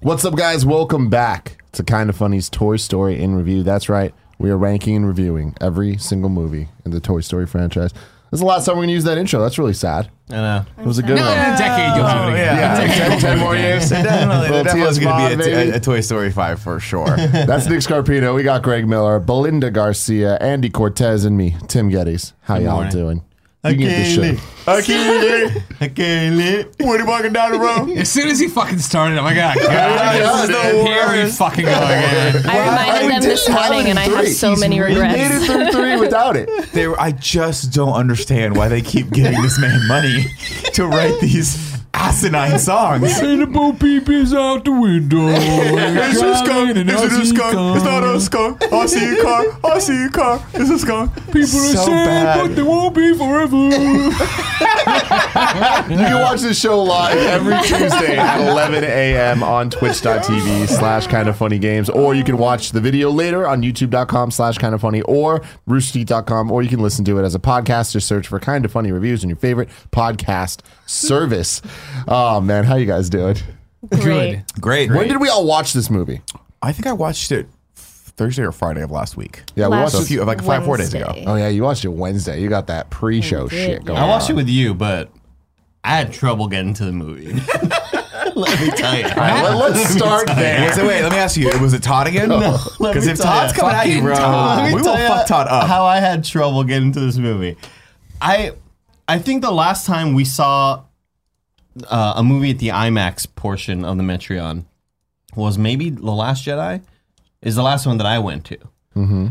What's up, guys? Welcome back to Kind of Funny's Toy Story in Review. That's right. We are ranking and reviewing every single movie in the Toy Story franchise. This is the last time we're going to use that intro. That's really sad. I know. It was a good No, one. in a decade you'll do it again. Yeah, In a 10, 10 more do it again. years. Definitely, Little there definitely TS going to be a, a, a Toy Story 5 for sure. That's Nick Scarpino. We got Greg Miller, Belinda Garcia, Andy Cortez, and me, Tim Gettys. How y'all morning. doing? You can get this shit. I can't I can't live. When you walking down the road? As soon as he fucking started, I'm like, ah, Yeah, God, this is here the we worst. fucking go again. I reminded we them this morning, in and I have so He's many really made it regrets. through three without it. They were, I just don't understand why they keep giving this man money to write these asinine songs. And the Bo Peep is out the window. It's a skunk. Is it a skunk? It's not a skunk. I see a car. I see a car. It's a skunk. People are so sad, bad. but they won't be forever. You can watch this show live every Tuesday at 11 a.m. on twitch.tv slash kind of funny games. Or you can watch the video later on youtube.com slash kind of funny or roosterteeth.com. Or you can listen to it as a podcast. Just search for kind of funny reviews on your favorite podcast service. Oh, man. How you guys doing? Great. Great. When did we all watch this movie? I think I watched it Thursday or Friday of last week. Yeah, we Last watched So a few, like five, four days ago. Wednesday. Oh, yeah. You watched it Wednesday. You got that pre show did, shit going yeah. I watched it with you, but I had trouble getting to the movie. Let me tell you. All right, let, us start there. Wait, so wait, let me ask you, was it Todd again? let Because me if tell Todd's ya. coming at you, bro, Let me we will tell ya fuck Todd up. How I had trouble getting to this movie. I I think the last time we saw uh, a movie at the IMAX portion of the Metreon was maybe The Last Jedi. Is the last one that I went to. Mm-hmm.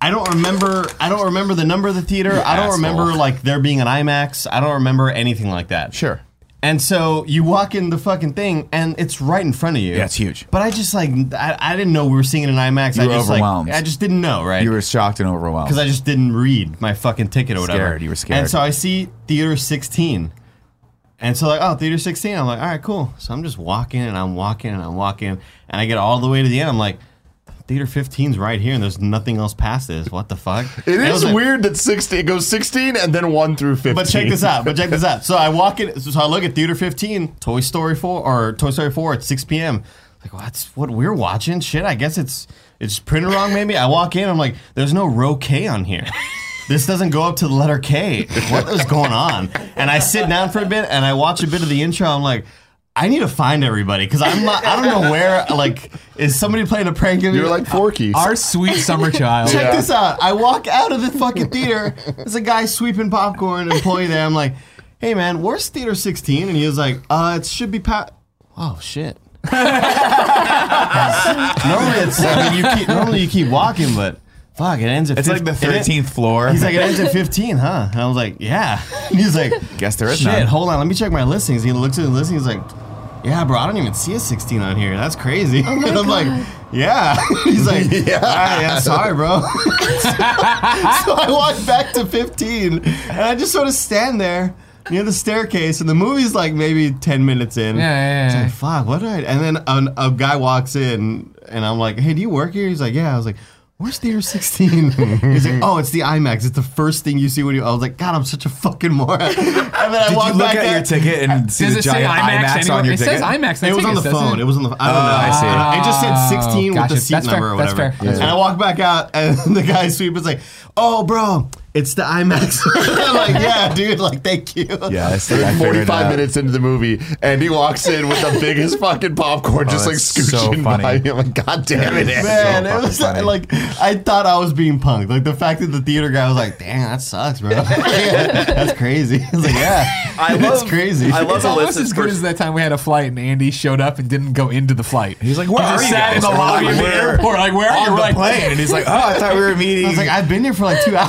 I don't remember. I don't remember the number of the theater. I don't asshole. remember like there being an IMAX. I don't remember anything like that. Sure. And so you walk in the fucking thing, and it's right in front of you. Yeah, it's huge. But I just like I, I didn't know we were seeing it in IMAX. You I were just overwhelmed. like I just didn't know, right? You were shocked and overwhelmed. because I just didn't read my fucking ticket or whatever. Scared, you were scared. And so I see theater 16. And so like, oh, theater 16. I'm like, all right, cool. So I'm just walking and I'm walking and I'm walking and I get all the way to the end. I'm like, theater 15's right here and there's nothing else past this. What the fuck? It is like- weird that 16 it goes 16 and then 1 through 15. But check this out. But check this out. So I walk in. So I look at theater 15, Toy Story 4 or Toy Story 4 at 6 p.m. Like, well, that's what we're watching. Shit, I guess it's it's printed wrong. Maybe I walk in. I'm like, there's no row K on here. This doesn't go up to the letter K. What is going on? And I sit down for a bit and I watch a bit of the intro. I'm like. I need to find everybody because I'm not. I don't know where. Like, is somebody playing a prank? on me? You're like Forky. Our sweet summer child. Check this out. I walk out of the fucking theater. There's a guy sweeping popcorn, employee there. I'm like, hey man, where's theater 16? And he was like, uh, it should be pa Oh shit. normally it's I mean, you keep normally you keep walking, but fuck, it ends at it's like the 13th floor. He's like, it ends at 15, huh? And I was like, yeah. And he's like, Guess there is shit, none. hold on, let me check my listings. He looks at the listing, he's like, yeah, bro, I don't even see a 16 on here. That's crazy. Oh and I'm like, yeah. he's like, yeah. yeah, sorry, bro. so I walk back to 15, and I just sort of stand there near the staircase, and the movie's like maybe 10 minutes in. Yeah, yeah, It's yeah. like, fuck, what did I? And then an, a guy walks in, and I'm like, hey, do you work here? He's like, yeah. I was like, where's theater 16? He's like, oh, it's the IMAX. It's the first thing you see when you. I was like, God, I'm such a fucking moron. And then I Did walked you look back at there. your ticket and see Does the it say giant IMAX, IMAX, anywhere? on your it ticket? says IMAX. It was on the tickets, doesn't phone. It was on the. I don't Oh, know. I see. It just said 16 Gotcha. with the seat That's fair. number or That's whatever. fair. That's And I walk back out, and the guy sweeper's like, "Oh, bro, it's the IMAX." I'm like, "Yeah, dude. Like, thank you." Yeah, I think I figured it 45 out. minutes into the movie, and he walks in with the biggest fucking popcorn, just oh, like that's so scooching funny. by me. I'm like, God damn it, Ed. Man, so it was fucking funny. like I thought I was being punked. Like the fact that the theater guy was like, "Damn, that sucks, bro. That's crazy." I was like, "Yeah, I that's love- crazy." I love It's almost Alyssa's as good pers- as that time we had a flight and Andy showed up and didn't go into the flight. He's like, where he are just you sat guys? in the lobby like, of the "We're airport, like, where are on you? the We're like, plane, and he's like, oh, I thought we were meeting. I was like, "I've been here for like two hours."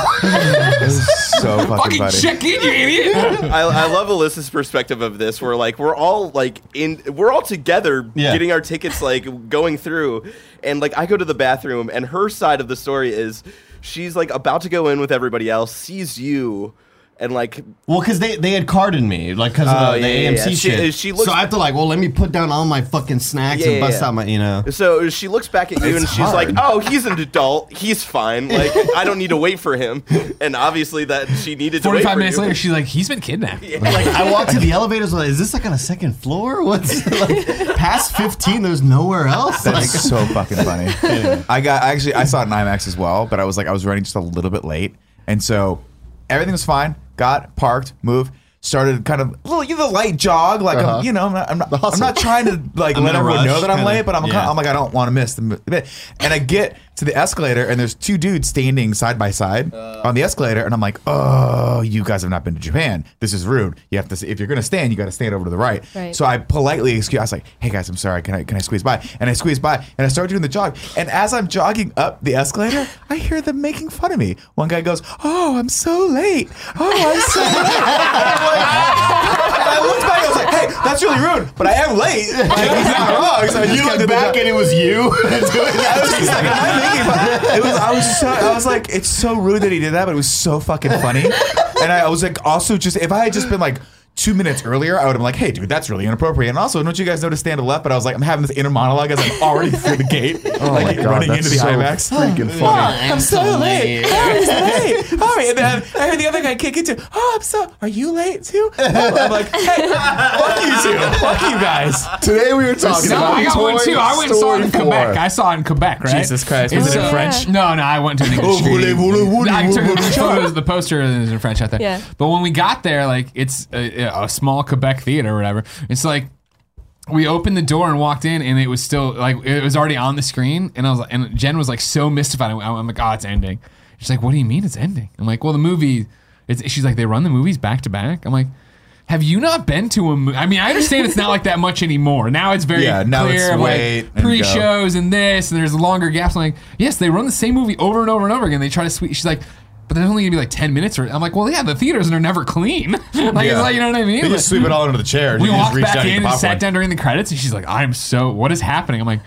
so fucking fucking funny. check in, you idiot. I, I love Alyssa's perspective of this. Where like we're all like in, we're all together Yeah. getting our tickets, like going through, and like I go to the bathroom, and her side of the story is she's like about to go in with everybody else, sees you. And like Well, because they, they had carded me, like because Oh, of the, oh, the yeah, yeah, AMC yeah. She- shit. she looks- so I have to like, well, let me put down all my fucking snacks Yeah, and yeah, bust yeah. out my, you know. So she looks back at you and It's she's like, hard. "Oh, he's an adult. He's fine. Like I don't need to wait for him." And obviously that she needed to wait 45 for minutes you. later, she's like, he's been kidnapped. like I walked to the elevators, like, is this like on a second floor? What's like past fifteen? There's nowhere else. That's Like, so fucking funny. I got actually I saw it in IMAX as well, but I was like I was running just a little bit late, and so everything was fine. Got parked, moved, started kind of little you know the light jog, like Uh-huh. I'm, you know I'm not I'm not, I'm not trying to like I'm let in a everyone rush, know that I'm kinda, late, but I'm yeah. I'm like I don't want to miss the mo- bit. And I get to the escalator, and there's two dudes standing side by side uh. on the escalator, and I'm like, oh, you guys have not been to Japan. This is rude. You have to if you're gonna stand, you got to stand over to the right. Right. So I politely excuse. I was like, "Hey guys, I'm sorry. Can I can I squeeze by?" And I squeeze by, and I start doing the jog. And as I'm jogging up the escalator, I hear them making fun of me. One guy goes, "Oh, I'm so late. Oh, I'm so late." I'm I looked back. I was like, "Hey, that's really rude, but I am late. Like, he's not wrong." So you kept look doing the back and it was you. I was just like, am I thinking about it was I was so I was like, it's so rude that he did that, but it was so fucking funny. And I, I was like, also just if I had just been like two minutes earlier, I would have been like, hey dude, that's really inappropriate. And also, don't you guys know to stand to the left? But I was like, I'm having this inner monologue as I'm already through the gate, Oh like God, running into the so IMAX. freaking Oh, funny. I'm so late. Oh, he's late. All right, and then I heard the other guy kick it too. Oh, I'm so. Are you late too? I'm like, hey, fuck you two. Fuck you guys. Today we were talking No, about I got Toy one too. I went and saw it in Story Quebec. I saw it in Quebec, right? Jesus Christ, was It's, it in uh, French? No, no, I went to an English Oh, voulez, screening. voulez, voulez, I took voulez, the photos, the poster is in French out there. Yeah. But when we got there, like it's a, a small Quebec theater or whatever. It's like we opened the door and walked in, and it was still like it was already on the screen, and I was like, and Jen was like so mystified. I'm I'm like, oh, it's ending. She's like, what do you mean it's ending? I'm like, well, the movie. It's, she's like, they run the movies back to back. I'm like. Have you not been to a movie? I mean, I understand it's not like that much anymore. Now it's very Yeah, now clear it's wait like pre-shows and this, and there's longer gaps. I'm like, yes, they run the same movie over and over and over again. They try to sweep. She's like, but there's only gonna be like ten minutes. Or I'm like, well, yeah, the theaters and they're never clean. like, it's like, you know what I mean? They just sweep it all under the chair. we You just walked reach back down and in eat and sat down during the credits, and she's like, I'm so. What is happening? I'm like.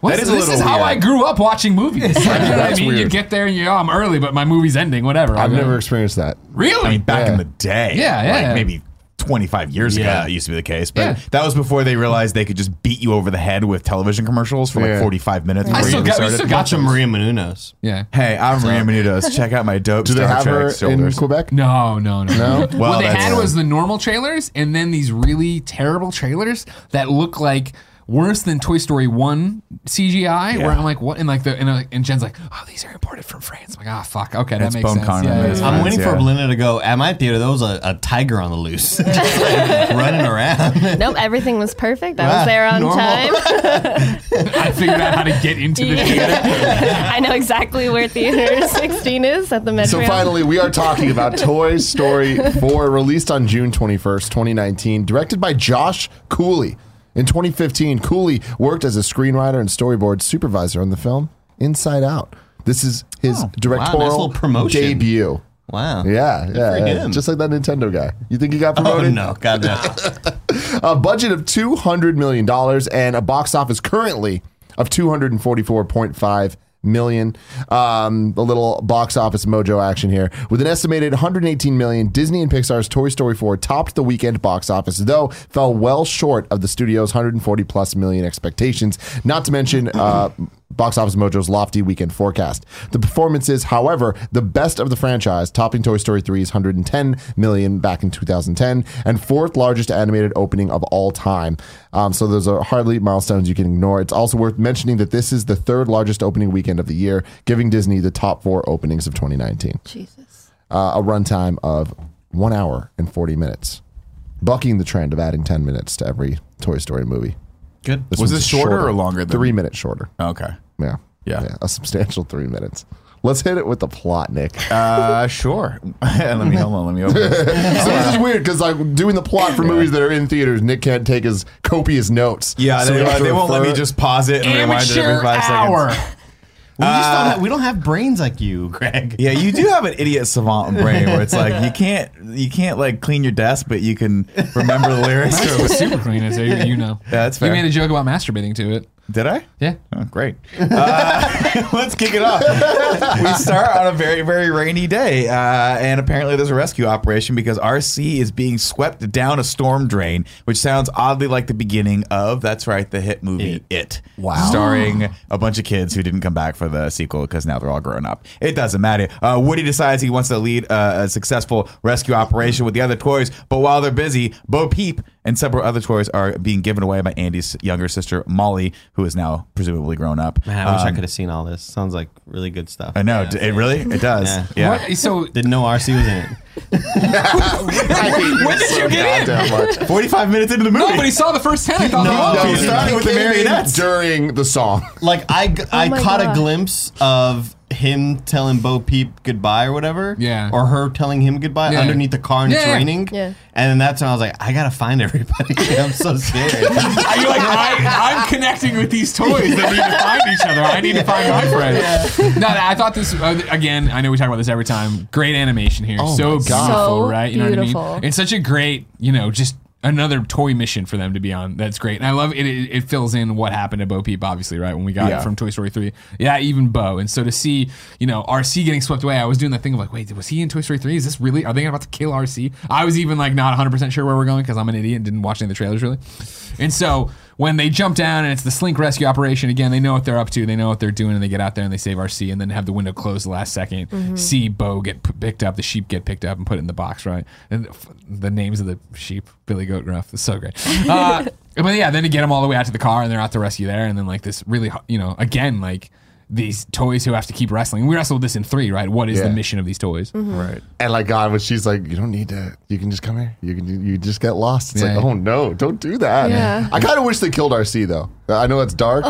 What's, That is this is little how. I grew up watching movies. Like, you know what I That's mean? You get there and you, oh, I'm early, but my movie's ending. Whatever. I've I'll never experienced that. really. I mean, back Yeah. in the day. Yeah, yeah, Like yeah. maybe 25 years ago, Yeah. that used to be the case. But Yeah. that was before they realized they could just beat you over the head with television commercials for like Yeah. 45 minutes I before still you got- we started. still got Watch a Maria Menounos. yeah. Hey, I'm Maria Menounos. Check out my dope Do they Star have Trek her in shoulders. Quebec? No, no, no. No? what they that's- had was the normal trailers and then these really terrible trailers that look like worse than Toy Story 1 CGI. Where I'm like, what? And like the and, uh, and Jen's like, oh, these are imported from France. I'm like, ah, fuck. Okay, that makes bone sense. carne, Yeah, yeah, yeah. I'm Right, waiting for yeah. Belinda to go. At my theater, there was a, a tiger on the loose, like running around. Nope, everything was perfect. I was there on normal. time. I figured out how to get into the theater. I know exactly where Theater 16 is at the Metro. So finally, we are talking about Toy Story 4, released on June 21st, 2019, directed by Josh Cooley. In 2015, Cooley worked as a screenwriter and storyboard supervisor on the film Inside Out. This is his Oh, directorial little promotion. debut. Wow. Yeah, yeah, for yeah. him. just like that Nintendo guy. You think he got Oh promoted? no, God no. A budget of two hundred million dollars and a box office currently of two hundred and forty-four point five million. Um, a little box office mojo action here with an estimated 118 million. Disney and Pixar's Toy Story 4 topped the weekend box office, though fell well short of the studio's 140 plus million expectations. Not to mention. Uh, Box Office Mojo's lofty weekend forecast. The performance is, however, the best of the franchise, topping Toy Story 3's 110 million back in 2010 and fourth largest animated opening of all time. Um, so those are hardly milestones you can ignore. It's also worth mentioning that this is the third largest opening weekend of the year, giving Disney the top four openings of 2019. Jesus. Uh, a runtime of one hour and 40 minutes, bucking the trend of adding 10 minutes to every Toy Story movie. Good. This Was this shorter or longer than- three minutes shorter? Okay. Yeah. Yeah. A substantial three minutes. Let's hit it with the plot, Nick. Uh, sure. let me hold on. Let me open it. So this is weird because like doing the plot for movies that are in theaters, Nick can't take his copious notes. Yeah, So they, we have to they won't let me just pause it and rewind it every Amateur five hour. seconds. We, just don't uh, have, we don't have brains like you, Greg. Yeah, you do have an idiot savant brain where it's like you can't you can't like clean your desk, but you can remember the lyrics. It was super clean, as you, you know. Yeah, that's fair. You made a joke about masturbating to it. Did I? Yeah. Oh, great. Uh, let's kick it off. we start on a very, very rainy day. Uh, and apparently there's a rescue operation because RC is being swept down a storm drain, which sounds oddly like the beginning of, that's right, the hit movie It. Wow. Starring a bunch of kids who didn't come back for the sequel because now they're all grown up. It doesn't matter. Uh, Woody decides he wants to lead uh, a successful rescue operation with the other toys, but while they're busy, Bo Peep and several other toys are being given away by Andy's younger sister, Molly, who is now presumably grown up. Man, I wish I Um, could have seen all this. Sounds like really good stuff. I know. d- It really? It does. Yeah. Yeah. What? So Didn't know RC was in it. when did you get in? Much. 45 minutes into the movie. nobody saw the first ten. I thought No, they all no, did. he's starting with the Came marionettes. during the song. Like I, g- I my caught a God. glimpse of him telling Bo Peep goodbye or whatever. Yeah. Or her telling him goodbye Yeah. underneath the car and it's Yeah. raining. Yeah. And then that's when I was like, I gotta find everybody. I'm so scared. Are you like I, I'm connecting with these toys that need to find each other. I need to find my friends. No, no, I thought this uh, again. I know we talk about this every time. Great animation here, Oh so beautiful, So right? You know what I mean? It's such a great, you know, just another toy mission for them to be on. That's great, and I love it. It, it fills in what happened to Bo Peep, obviously, right when we got Yeah. it from Toy Story three. Yeah, even Bo, and so to see, you know, RC getting swept away, I was doing that thing of like, wait, was he in Toy Story three? Is this really? Are they about to kill RC? I was even like not 100 percent sure where we're going because I'm an idiot and didn't watch any of the trailers really. And so when they jump down and it's the Slink rescue operation again, they know what they're up to, they know what they're doing, and they get out there and they save RC, and then have the window closed the last 2nd See Bo get p- picked up, the sheep get picked up and put in the box, right? And f- the names of the sheep, Billy Goat Gruff, is so great. Uh, but yeah, then to get them all the way out to the car, and they're out to rescue there, and then like this really, you know, again like. These toys who have to keep wrestling. We wrestled this in three, right? What is the mission of these toys? Mm-hmm. Right. And like God, when she's like, you don't need to. You can just come here. You can. You just get lost. It's Yeah. like, oh no, don't do that. Yeah. I kind of wish they killed RC though. I know it's dark.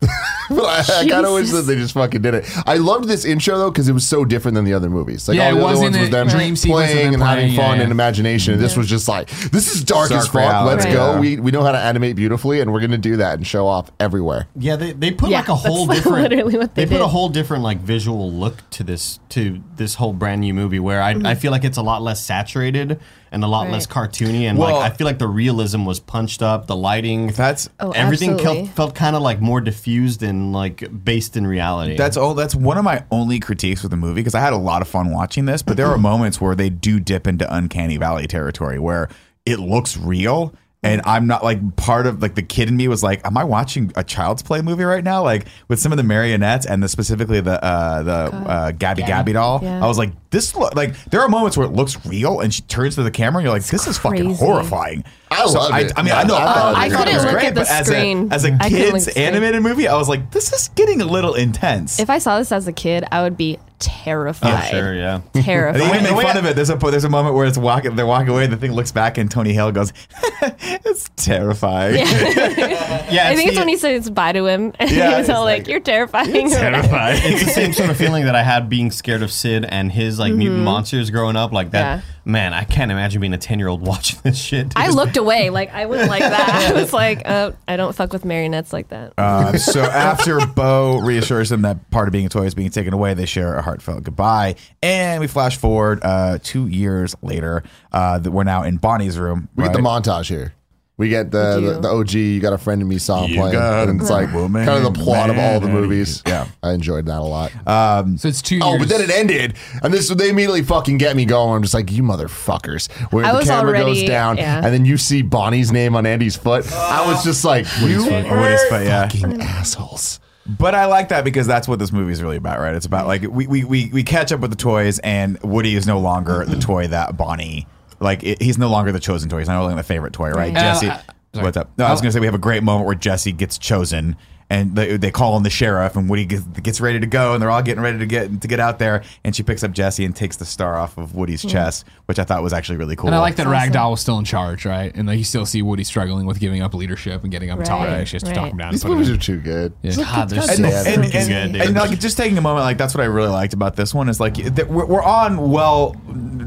but I, I kind of wish that they just fucking did it. I loved this intro though because it was so different than the other movies. Like Yeah, all the it other wasn't ones was a them dream sequence of playing them and having playing, yeah, fun yeah. and imagination. And this was just like, this is dark Stark as fuck. Let's reality, go. yeah. We we know how to animate beautifully, and we're gonna do that and show off everywhere. Yeah, they, they put Yeah, like a whole that's different literally what they put a whole different like visual look to this to this whole brand new movie where I, I mm-hmm. feel like it's a lot less saturated and a lot Right. less cartoony and Well- like I feel like the realism was punched up, the lighting, That's Oh, everything absolutely. felt, felt kind of like more diffused and like based in reality. That's all. That's one of my only critiques with the movie because I had a lot of fun watching this, but there are moments where they do dip into uncanny valley territory where it looks real. And I'm not like part of like the kid in me was like, am I watching a child's play movie right now? Like with some of the marionettes and the specifically the uh, the uh, Gabby Gabby doll. Yeah. I was like, this look like there are moments where it looks real, and she turns to the camera, and you're like, this is fucking horrifying. I loved I, it. I mean, I know I thought I, it thought was it was great. great, I couldn't look but at as the a screen. as a kids at the screen. animated movie, I was like, this is getting a little intense. If I saw this as a kid, I would be terrified. Oh, sure, yeah. They Terrified. even make fun of it. There's a there's a moment where it's walking. They're walking away. The thing looks back, and Tony Hale goes, "It's terrifying." Yeah, I think it's when he says bye to him, and Yeah, he was all like, like, "You're terrifying." terrifying. it's the same sort of feeling that I had being scared of Sid and his like mm-hmm. mutant monsters growing up. Like that, Yeah. Man, I can't imagine being a ten year old watching this shit. I looked away, like I wouldn't like that. I was like, oh, I don't fuck with marionettes like that. Uh, so after Bo reassures them that part of being a toy is being taken away, they share a heartfelt goodbye, and we flash forward uh, two years later. Uh, that we're now in Bonnie's room. We get the montage here. We get the, the, the OG. You got a friend of me song You playing, got and it's a like woman, kind of the plot of all the man, movies. yeah. I enjoyed that a lot. Um, so it's two years. Oh, but then it ended, and this they immediately fucking get me going. I'm just like, you motherfuckers. Where I the was camera goes down, yeah. and then you see Bonnie's name on Andy's foot. I was just like, you Or Woody's foot, yeah. fucking assholes. But I like that because that's what this movie is really about, right? It's about like we, we, we, we catch up with the toys, and Woody is no longer the toy that Bonnie like. It, he's no longer the chosen toy. He's not longer the favorite toy, right? Jesse, Uh, sorry. what's up? No, I was gonna say we have a great moment where Jesse gets chosen. And they, they call in the sheriff, and Woody gets, gets ready to go, and they're all getting ready to get to get out there. And she picks up Jesse and takes the star off of Woody's chest, which I thought was actually really cool. And I like that Awesome. Ragdoll was still in charge, right? And like you still see Woody struggling with giving up leadership and getting up top. Right, Right? She has to right. talk him down. These and put him movies are too good. Yeah. God, there's And- so and, and, and, good, dude. and, like just taking a moment, like that's what I really liked about this one is like we're, we're on well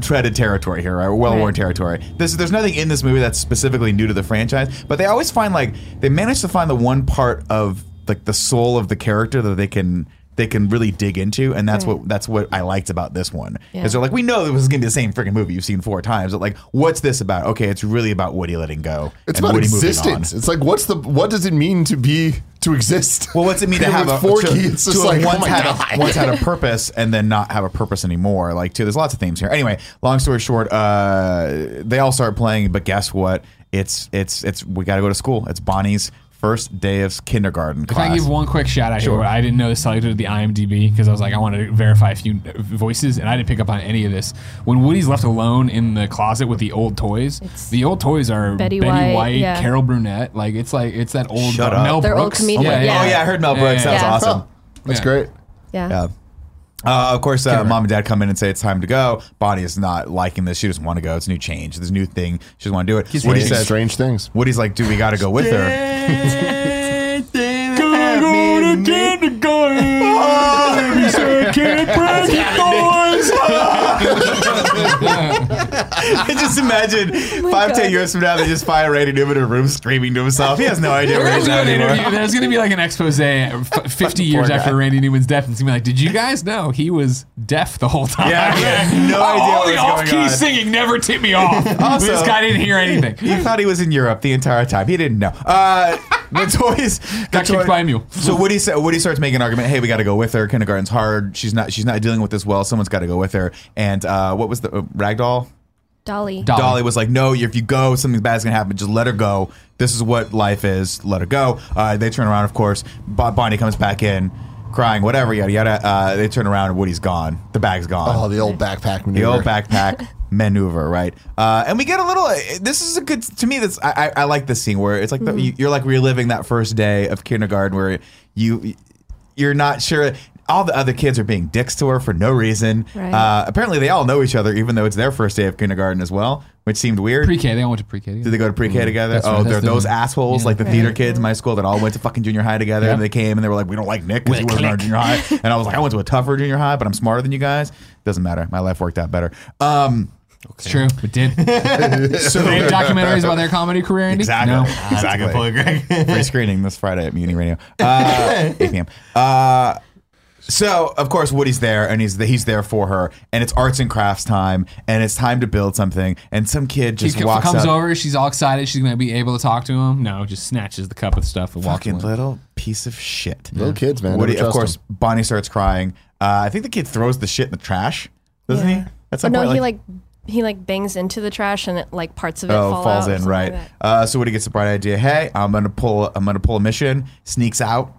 treaded territory here, right? Well worn Right. territory. This, there's nothing in this movie that's specifically new to the franchise, but they always find like they manage to find the one part of like the soul of the character that they can they can really dig into, and that's what that's what I liked about this one. Yeah. Is they're like, we know this is gonna be the same freaking movie you've seen four times, but like, what's this about? Okay, it's really about Woody letting go. It's and about Woody existence. It's like what's the what does it mean to be to exist? Well, what's it mean to have with a Forky? to- It's to just like once oh had god. a, once had a purpose and then not have a purpose anymore? Like, too, there's lots of themes here. Anyway, long story short, uh, they all start playing, but guess what? It's it's it's we got to go to school. It's Bonnie's first day of kindergarten If class. I give one quick shout out here, I didn't know this till I did the IMDb because I was like, I want to verify a few voices, and I didn't pick up on any of this. When Woody's left alone in the closet with the old toys, the old toys are Betty Betty, White, White, yeah. Carol Burnett. Like it's like it's that old Shut uh, up. Mel They're old Brooks. comedians. oh Yeah. yeah, I heard Mel Brooks. That was Yeah. awesome. That's Yeah. great. Yeah. Yeah. Uh, of course, uh, mom and dad come in and say it's time to go. Bonnie is not liking this. She doesn't want to go. It's a new change. This new thing. She doesn't want to do it. Woody Saying says, strange things. Woody's like, dude, we got to go with her. I just imagine five, ten God. years from now, they just fire Randy Newman in a room screaming to himself. He has no idea where he's at gonna, anymore. there's gonna be like an expose 50 years Poor after. Randy Newman's death, and it's gonna be like, did you guys know he was deaf the whole time? Yeah, he had no idea All what the was going off-key on. singing never tipped me off. Also- this guy didn't hear anything. He thought he was in Europe the entire time. He didn't know. Uh, the toys the Got kicked toy- by a mule. So Woody sa- Woody starts making an argument. Hey, we got to go with her. Kindergarten's hard. She's not. She's not dealing with this well. Someone's got to go with her. And uh, what was the uh, ragdoll? Dolly. Dolly. Dolly was like, "No, if you go, something bad's gonna happen. Just let her go. This is what life is. Let her go." Uh, they turn around. Of course, Bo- Bonnie comes back in, crying, whatever, yada yada. Uh, they turn around and Woody's gone. The bag's gone. Oh, the old backpack maneuver. the old backpack maneuver, right? Uh, and we get a little. This is a good to me. This I, I, I like this scene where it's like the, you, you're like reliving that first day of kindergarten where you you're not sure. All the other kids are being dicks to her for no reason. Right. Uh, apparently, they all know each other, even though it's their first day of kindergarten as well, which seemed weird. Pre-K, they all went to pre-K. Did they go to pre-K together? That's oh, right, they're that's the- those assholes yeah. like the theater kids in my school that all went to fucking junior high together, Yeah. and they came and they were like, "We don't like Nick because he With a wasn't in our junior high," and I was like, "I went to a tougher junior high, but I'm smarter than you guys." Doesn't matter. My life worked out better. Um, It's true. It did. so they have documentaries about their comedy career, Andy? exactly, No. exactly. Good point, Greg. Free screening this Friday at Muni Radio, uh, 8 p.m. Uh, so of course Woody's there, and he's he's there for her, and it's arts and crafts time, and it's time to build something, and some kid just c- walks comes up. over. She's all excited. She's gonna be able to talk to him. No, just snatches the cup of stuff and walks Fucking away. little piece of shit. Little kids, man. Woody, Never of trust course, them. Bonnie starts crying. Uh, I think the kid throws the shit in the trash, doesn't he? Yeah. At Or no, point, he like he like bangs into the trash and it like parts of it oh fall falls out or in something right. like that. uh, so Woody gets the bright idea. Hey, I'm gonna pull. I'm gonna pull a mission. Sneaks out,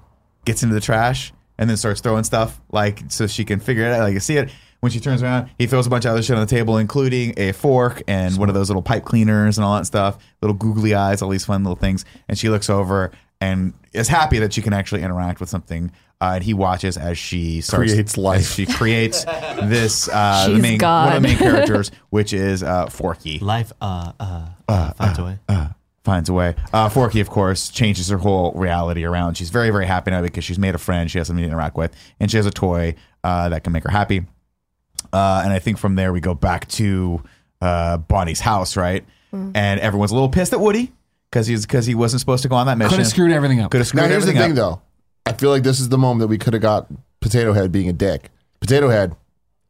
gets into the trash, and then starts throwing stuff like so she can figure it out. Like you see it. When she turns around, he throws a bunch of other shit on the table, including a fork and one of those little pipe cleaners and all that stuff. Little googly eyes, all these fun little things. And she looks over and is happy that she can actually interact with something. Uh, and he watches as she starts, Creates life. as she creates this uh, the She's main one of the main characters, which is uh, Forky Life uh uh, uh finds a way. Finds a way. Uh, Forky, of course, changes her whole reality around. She's very, very happy now because she's made a friend. She has something to interact with, and she has a toy uh, that can make her happy. Uh, and I think from there we go back to uh, Bonnie's house, right? Mm. And everyone's a little pissed at Woody because he's because he wasn't supposed to go on that mission. Could have screwed everything up. Could have screwed Now here's the thing, up. though. I feel like this is the moment that we could have got Potato Head being a dick. Potato Head,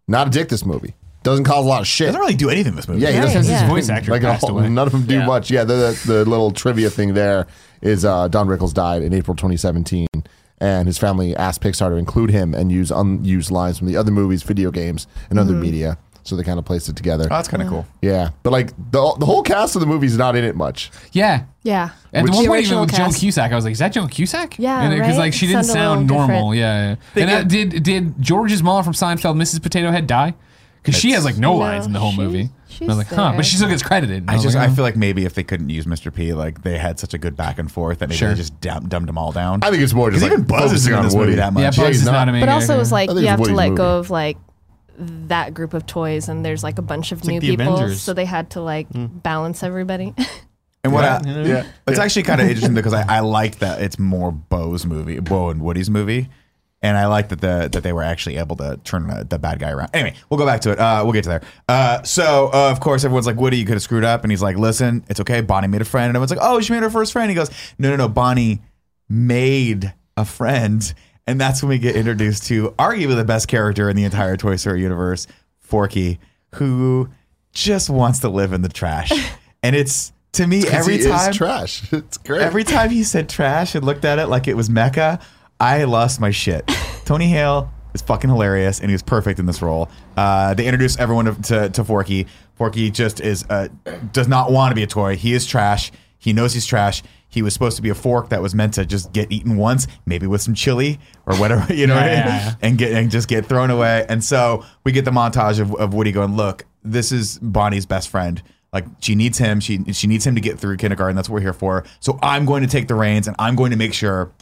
not a dick. This movie doesn't cause a lot of shit. Doesn't really do anything in this movie. Yeah, he Right, doesn't. Yeah. his voice actor Like passed all- away. none of them do Yeah. much. Yeah, the, the the little trivia thing there is uh, Don Rickles died in April 2017, and his family asked Pixar to include him and use unused lines from the other movies, video games, and other media. So they kind of placed it together. Oh, that's kind of cool. yeah, but like the the whole cast of the movie is not in it much. Yeah. Yeah. At the one The point, even original with Joan cast. Cusack, I was like, "Is that Joan Cusack?" Yeah, because right? like she didn't Sounded a sound little normal. different. Yeah. yeah. They And uh, did did George's mom from Seinfeld, Mrs. Potato Head, die? Because she has like no No, lines in the whole she- movie. she's And I was like, huh, there. but she still gets credited. And I was just like, I oh. feel like maybe if they couldn't use Mr. P, like they had such a good back and forth that maybe Sure. they just dumb, dumbed them all down. I think it's more just Because like even Buzz isn't focusing in on this Woody. movie that much. yeah, Yeah, Buzz is not not. a main But also, character. it's like I think you it's have to Woody's let movie. go of like that group of toys, and there's like a bunch of new like the people, Avengers. so they had to like hmm. balance everybody. And what I, you know? Yeah, It's actually kind of interesting because I, I like that it's more Bo's movie, Bo and Woody's movie, and I like that the that they were actually able to turn the, the bad guy around. Anyway, we'll go back to it. Uh, we'll get to there. Uh, so uh, of course everyone's like, Woody, you could have screwed up, and he's like, Listen, it's okay. Bonnie made a friend, and everyone's like, Oh, she made her first friend. He goes, No, no, no. Bonnie made a friend. And that's when we get introduced to arguably the best character in the entire Toy Story universe, Forky, who just wants to live in the trash. And it's to me every time trash. It's great. every time he said trash and looked at it like it was Mecca, I lost my shit. Tony Hale is fucking hilarious and he was perfect in this role. Uh, they introduce everyone to, to, to Forky. Forky just is uh, does not want to be a toy. He is trash. He knows he's trash. He was supposed to be a fork that was meant to just get eaten once, maybe with some chili or whatever, you know, what I mean? Yeah, yeah, yeah. and get and just get thrown away. And so we get the montage of, of Woody going, "Look, this is Bonnie's best friend. Like she needs him. She she needs him to get through kindergarten. That's what we're here for. So I'm going to take the reins and I'm going to make sure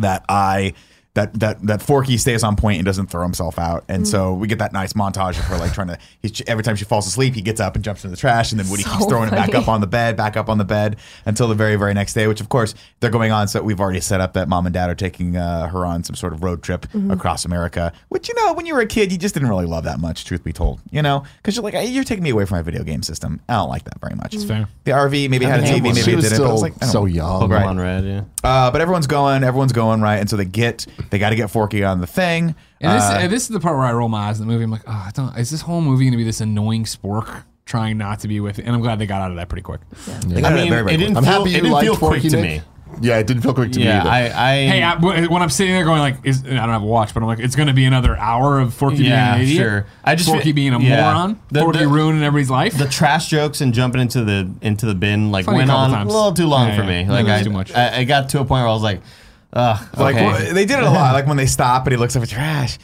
that I." That, that that Forky stays on point and doesn't throw himself out, and so we get that nice montage of her like trying to. He's, every time she falls asleep, he gets up and jumps into the trash, and then Woody So keeps throwing it back up on the bed, back up on the bed until the very very next day. Which of course they're going on. So we've already set up that mom and dad are taking uh, her on some sort of road trip Mm-hmm. across America. Which you know, when you were a kid, you just didn't really love that much. Truth be told, you know, because you're like "Hey, you're taking me away from my video game system. I don't like that very much. It's fair. The RV maybe had a TV, maybe she it didn't. But I was like, I don't- so young. Right. Pokemon Red, yeah. Uh, but everyone's going, everyone's going right, and so they get they got to get Forky on the thing. And this, Uh, and this is the part where I roll my eyes in the movie. I'm like, oh, I don't. Is this whole movie going to be this annoying spork trying not to be with it? And I'm glad they got out of that pretty quick. they got I mean, very, very it didn't I'm feel, happy it didn't feel quick to me. Yeah, it didn't feel quick to me either. I, I Hey, I, when I'm sitting there going like, is, I don't have a watch, but I'm like, it's going to be another hour of Forky Yeah, being an idiot. sure. I just Forky feel- being a yeah. moron. The- Forky the- ruining everybody's life. the trash jokes and jumping into the into the bin like Funny a went on times. a little too long Yeah, for yeah. me. Like It was I, too much. I, I got to a point where I was like, ugh, Like okay. well, they did it a lot. Like when they stop and he looks over trash.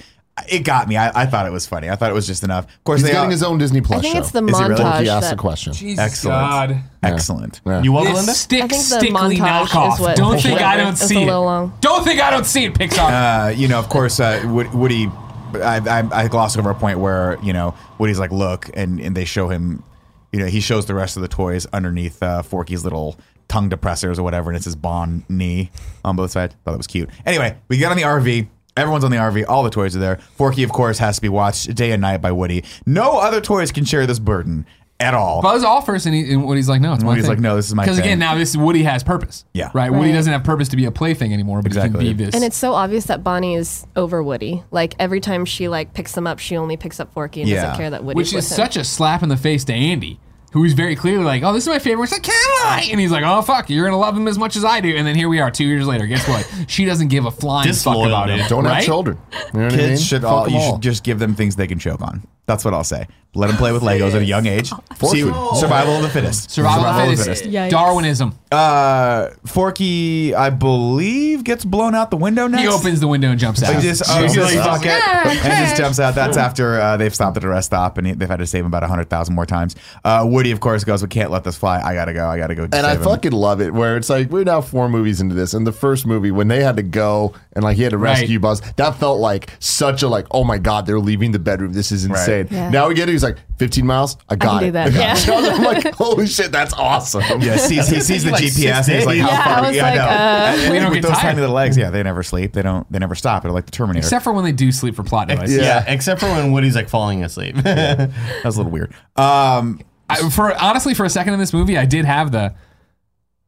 It got me. I, I thought it was funny. I thought it was just enough. Of course, He's they getting are, his own Disney Plus I think show. it's the Is he really? montage He asked that the question. Jesus excellent, God. excellent. Yeah. you want This Belinda? stick I think the stickly montage knockoff. is what- Don't think I don't see it. long. Don't think I don't see it, Pixar. Uh, you know, of course, uh, Woody. I, I, I glossed over a point where you know Woody's like, look, and and they show him. You know, he shows the rest of the toys underneath uh, Forky's little tongue depressors or whatever, and it's his Bonnie on both sides. Thought that was cute. Anyway, we get on the RV. Everyone's on the RV. All the toys are there. Forky, of course, has to be watched day and night by Woody. No other toys can share this burden at all. Buzz offers, and, he, and Woody's like, no, it's my Woody's thing. like, no, this is my Because again, now this Woody has purpose. Yeah. Right? Woody Right. doesn't have purpose to be a plaything anymore, but Exactly. he can be this. And it's so obvious that Bonnie is over Woody. Like every time she like picks him up, she only picks up Forky and Yeah. doesn't care that Woody's which with is him. such a slap in the face to Andy, who's very clearly like, "Oh, this is my favorite." It's like, "Can I?" And he's like, "Oh, fuck, you're gonna love him as much as I do." And then here we are, two years later. Guess what? She doesn't give a flying fuck Disloyal, about him. Don't right? have children. You know what I Kids mean? should Fuck all. 'em You all. should just give them things they can choke on. That's what I'll say. Let them play with Legos at a young age. Forky. See, survival of the fittest. Survival, of the fittest. Yikes. Darwinism. Uh, Forky, I believe, gets blown out the window next. He opens the window and jumps out. He just, oh, He's just like, fuck it, and just jumps out. That's after uh, they've stopped at a rest stop and he, they've had to save him about hundred thousand more times. Uh, Woody, of course, goes, "We can't let this fly. I gotta go. I gotta go." And I save him." fucking love it where it's like we're now four movies into this. And the first movie, when they had to go and like he had to Right. rescue Buzz, that felt like such a like, oh my god, they're leaving the bedroom. This is insane. Yeah. Now we get it. He's like, 15 miles. I got do it. that, I got yeah. it. So I'm like, holy shit, that's awesome. Yeah, sees, he sees the Like GPS. six And he's like, days. how Yeah, far? I was yeah, I like, know. uh, And We don't with get those tired. tiny little legs, yeah, they never sleep. They don't. They never stop. They're like the Terminator. Except for when they do sleep for plot devices. Yeah. yeah. except for when Woody's like falling asleep. that was a little weird. Um, I, for honestly, for a second in this movie, I did have the.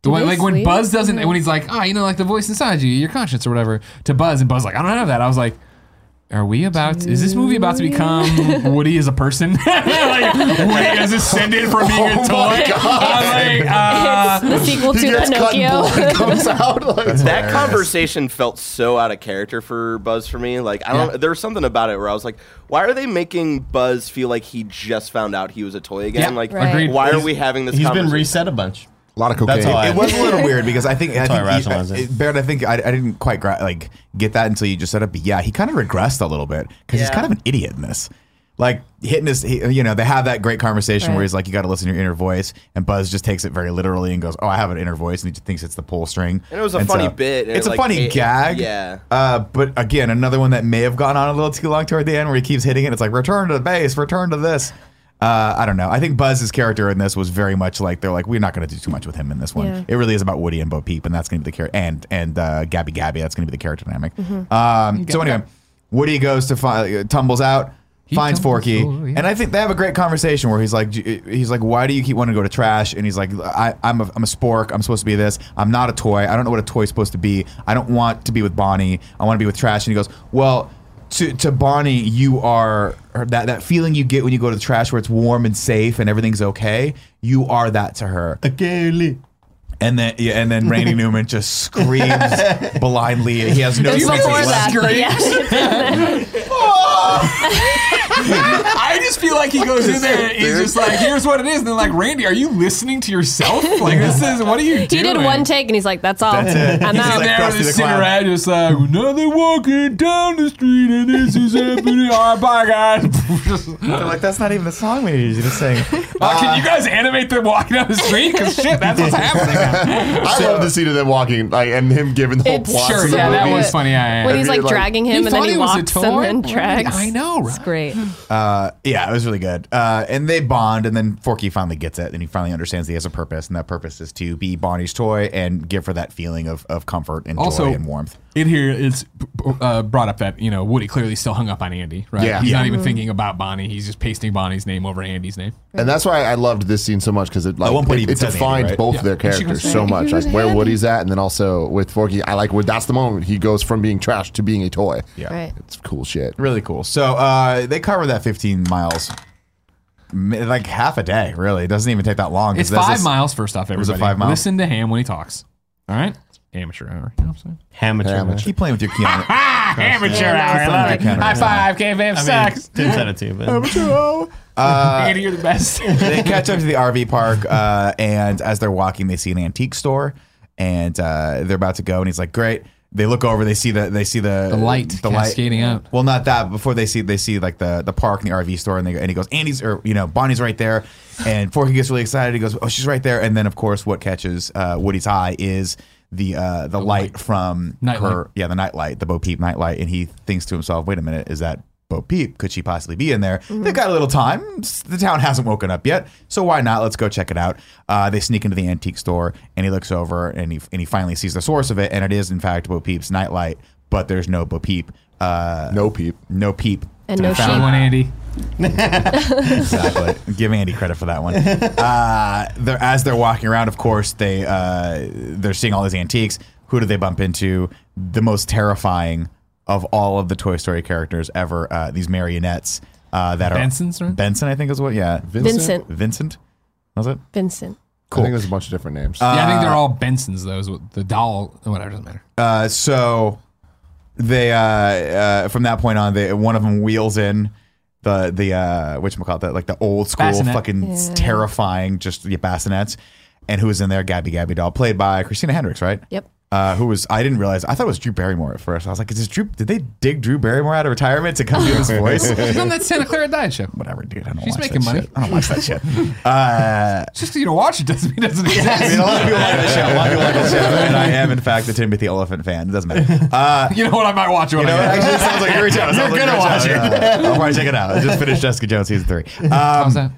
The way, they like when sleep? Buzz doesn't, Mhm. when he's like, oh, you know, like the voice inside you, your conscience or whatever, to Buzz, and Buzz like, I don't have that. I was like, are we about? is this movie about to become Woody as a person? like Woody as ascended from being a Oh toy? my God. I'm like, uh, the sequel to gets cut Pinocchio. comes out. Like, that conversation felt so out of character for Buzz for me. Like I don't. Yeah. There was something about it where I was like, why are they making Buzz feel like he just found out he was a toy again? Yeah, like, Right. agreed. why are He's- we having this? Conversation? He's been reset a bunch. A lot of cocaine. That's all I- it was a little weird because I think I how I think rationalize it. I think I, I didn't quite gra- like get that until you just said it. But yeah, he kind of regressed a little bit because he's Yeah. kind of an idiot in this. Like hitting his, he, you know, they have that great conversation where Right. he's like, "You got to listen to your inner voice," and Buzz just takes it very literally and goes, "Oh, I have an inner voice," and he just thinks it's the pull string. And it was a funny bit, and It's it, a like, funny it- gag. yeah. Uh, but again, another one that may have gone on a little too long toward the end, where he keeps hitting it. It's like return to the base, return to this. Uh, I don't know. I think Buzz's character in this was very much like they're like we're not going to do too much with him in this one. Yeah. It really is about Woody and Bo Peep, and that's going to be the character, and and uh, Gabby Gabby. That's going to be the character dynamic. Um, so anyway, Woody goes to find, tumbles out. finds comes Forky, for you. and I think they have a great conversation where he's like, he's like, why do you keep wanting to go to trash? And he's like, I, I'm a, I'm a spork. I'm supposed to be this. I'm not a toy. I don't know what a toy's supposed to be. I don't want to be with Bonnie. I want to be with trash. And he goes, well. To, to Bonnie, you are that that feeling you get when you go to the trash, where it's warm and safe and everything's okay. You are that to her. Kelly. And then yeah, and then Randy Newman just screams blindly. He has no It was sense of before that. left. Yeah. Ah! I just feel like he goes in there and he's just like, here's what it is. And then like, Randy, are you listening to yourself? Like this is what are you doing? He did one take and he's like, "That's all. That's it. I'm He's He's out." in like there Krusty with his the Clown. cigarette, just like, now they're walking down the street and this is happening. All right, bye guys. They're like, that's not even the song we need you to sing. Uh, can you guys animate them walking down the street? Because shit, that's what's happening. I love the scene of them walking, like, and him giving the whole It's- plot. Sure, yeah, that was funny. Yeah, yeah, when he's like like- dragging him He and then he he was walks and toy? then drags. I know, It's great. Uh, yeah, it was really good. Uh, and they bond, and then Forky finally gets it, and he finally understands that he has a purpose, and that purpose is to be Bonnie's toy and give her that feeling of, of comfort and Also- joy and warmth. In here it's uh, brought up that you know Woody clearly still hung up on Andy, right? Yeah. he's Yeah. not even thinking about Bonnie. He's just pasting Bonnie's name over Andy's name. And that's why I loved this scene so much because it like At one point it, it says Andy, defined right? both Yeah. their characters so "Hey, much. Like where Andy?" Woody's at, and then also with Forky, I like where that's the moment he goes from being trash to being a toy. Yeah. Right. It's cool shit. Really cool. So uh, they cover that 15 miles, like half a day, really. It doesn't even take that long. It's five this- miles first off. Was it Everybody, five miles? Listen to him when he talks. All right, amateur hour. You know what I'm saying? Amateur. Amateur. Keep playing with your Keanu. Ah, amateur hour. I love it. High right. five, KFM I mean, sucks. 10 out of 2, but amateur hour. Andy, you're the best. they catch up to the RV park, uh, and as they're walking, they see an antique store, and uh, they're about to go. And he's like, "Great." They look over. They see the they see the light. The light cascading out. Well, not that. but Before they see they see like the the park and the RV store, and they go, and he goes, "Andy's or you know Bonnie's right there," and Forky gets really excited. He goes, "Oh, she's right there!" And then of course, what catches uh, Woody's eye is the uh, the, light, from Night her light. yeah the night light the Bo Peep night light, and he thinks to himself, "Wait a minute, is that?" Bo Peep, could she possibly be in there? They've got a little time. The town hasn't woken up yet, so why not? Let's go check it out. Uh, they sneak into the antique store, and he looks over, and he and he finally sees the source of it, and it is in fact Bo Peep's nightlight, but there's no Bo Peep. Uh, No peep. no peep. And no Found sheep. one, Andy. Exactly. Give Andy credit for that one. Uh, they're, as they're walking around, of course, they uh, they're seeing all these antiques. Who do they bump into? The most terrifying of all of the Toy Story characters ever. Uh, these marionettes uh, that are Benson's, are right? Benson, I think is what. Yeah, Vincent. Vincent. Was it? Vincent. Cool. I think there's a bunch of different names. yeah, I think they're all Bensons. Those with the doll, whatever doesn't matter. Uh, so they uh, uh, from that point on, they one of them wheels in the the uh, which call that like the old school Bassinet. fucking Yeah. terrifying just the bassinets, and who was in there? Gabby Gabby doll, played by Christina Hendricks, right? Yep. Uh, who was I didn't realize I thought it was Drew Barrymore at first. I was like, is this Drew? Did they dig Drew Barrymore out of retirement to come do this voice? She's on that Santa Clara Diet show. Whatever, dude. I don't She's watch making that money. Shit. I don't watch that shit. Uh, Just because you don't watch it doesn't mean it doesn't exist. I mean, a lot of people like that show. A lot of people like that show, and I am in fact a Timothy Olyphant fan. It doesn't matter. Uh, you know what? I might watch it when You know, I it get actually it sounds like a great show. It sounds like a gonna great watch it. Yeah. I'll probably check it out. I just finished Jessica Jones season three. Um, How's that?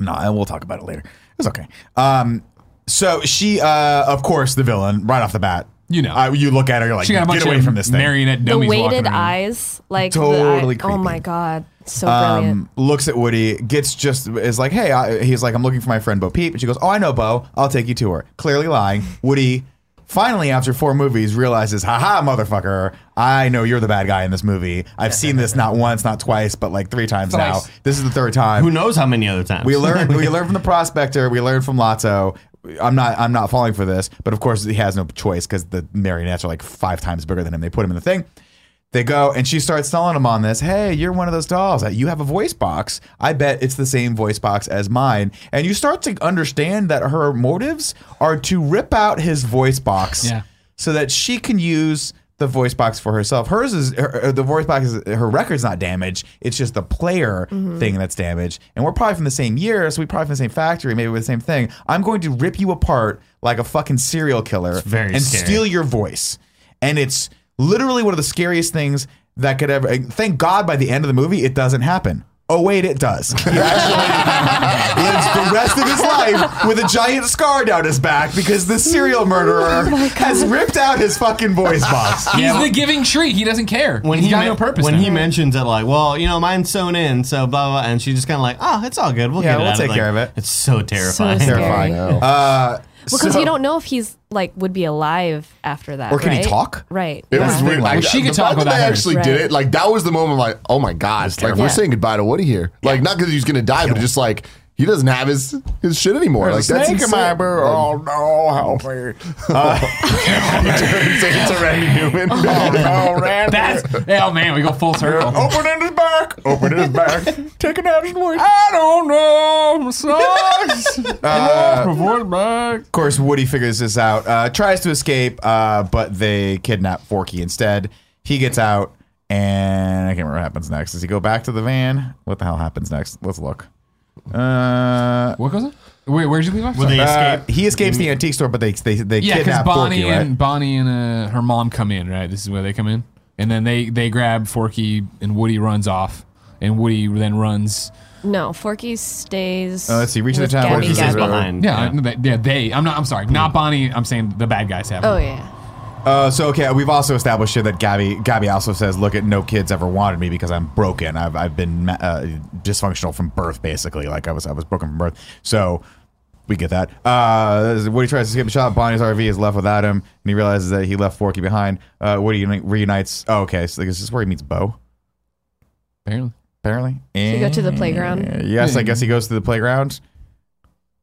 No, and we'll talk about it later. It's okay. Um, so she, uh, of course, the villain right off the bat. You know. uh, you look at her, you're like, She got a bunch get away of from this thing. marionette The dummies walking weighted around. eyes, like the Totally eye- Oh my god, so brilliant. um, looks at Woody, gets just is like, hey, I, he's like, I'm looking for my friend Bo Peep, and she goes, oh, I know Bo, I'll take you to her. Clearly lying. Woody finally, after four movies, realizes, haha, motherfucker, I know you're the bad guy in this movie. I've seen this not once, not twice, but like three times now. This is the third time. Who knows how many other times? We learned we learned from the prospector. We learned from Lotso. I'm not I'm not falling for this, but of course he has no choice because the marionettes are like five times bigger than him. They put him in the thing. They go and she starts selling him on this. Hey, you're one of those dolls. You have a voice box. I bet it's the same voice box as mine. And you start to understand that her motives are to rip out his voice box Yeah. so that she can use the voice box for herself. Hers is her, uh, the voice box is her record's not damaged. It's just the player mm-hmm. thing that's damaged. And we're probably from the same year, so we probably from the same factory, maybe with the same thing. I'm going to rip you apart like a fucking serial killer very and scary. steal your voice. And it's literally one of the scariest things that could ever. Thank God by the end of the movie it doesn't happen. Oh wait, it does. He actually lives the rest of his life with a giant scar down his back because the serial murderer has ripped out his fucking voice box. He's Yeah, the giving tree. He doesn't care. when He's he got men- no purpose. when now. he mentions it, like, well, you know, mine's sewn in, so blah blah, and she's just kind of like, oh, it's all good. We'll Yeah, get it we'll out take like, care of it. It's so terrifying. So. Terrifying. Uh, Because so- you don't know if he's like would be alive after that. Or can he talk? Right. It was Yeah. weird. Like, Well, she could the talk fact that they her. actually Right. did it. Like that was the moment. Like, oh my god! Like we're terrifying. saying goodbye to Woody here. Like not because he's gonna die, but just like he doesn't have his his shit anymore. Like that's insane. Oh no, help me. Say it to Randy Newman. oh, Randy. That's oh man, we go full circle. Open in his back. Open in his back. Taking out his voice. I don't know. My socks. Uh, back. Of course, Woody figures this out, uh, tries to escape, uh, but they kidnap Forky instead. He gets out, and I can't remember what happens next. Does he go back to the van? What the hell happens next? Let's look. Uh, What goes it? Wait, where'd you leave off? Will Sorry. they uh, he escapes the antique store, but they they they yeah, because kidnap Bonnie Forky, right? and Bonnie and uh, her mom come in. Right, this is where they come in, and then they they grab Forky, and Woody runs off, and Woody then runs. No, Forky stays. Uh, let's see, reach the with town, Gabby Forky stays Gabby. behind. Yeah, I- they- yeah, they. I'm not. I'm sorry, not Bonnie. I'm saying the bad guys have. her. Oh yeah. Uh, so okay, we've also established here that Gabby Gabby also says, "Look, at no kids ever wanted me because I'm broken. I've I've been uh, dysfunctional from birth, basically. Like I was I was broken from birth." So we get that. Uh, Woody tries to escape the shop. Bonnie's RV is left without him, and he realizes that he left Forky behind. Uh, Woody reunites. Oh, okay, so this is where he meets Bo. Apparently. Apparently, he go to the playground? Yes, I guess he goes to the playground.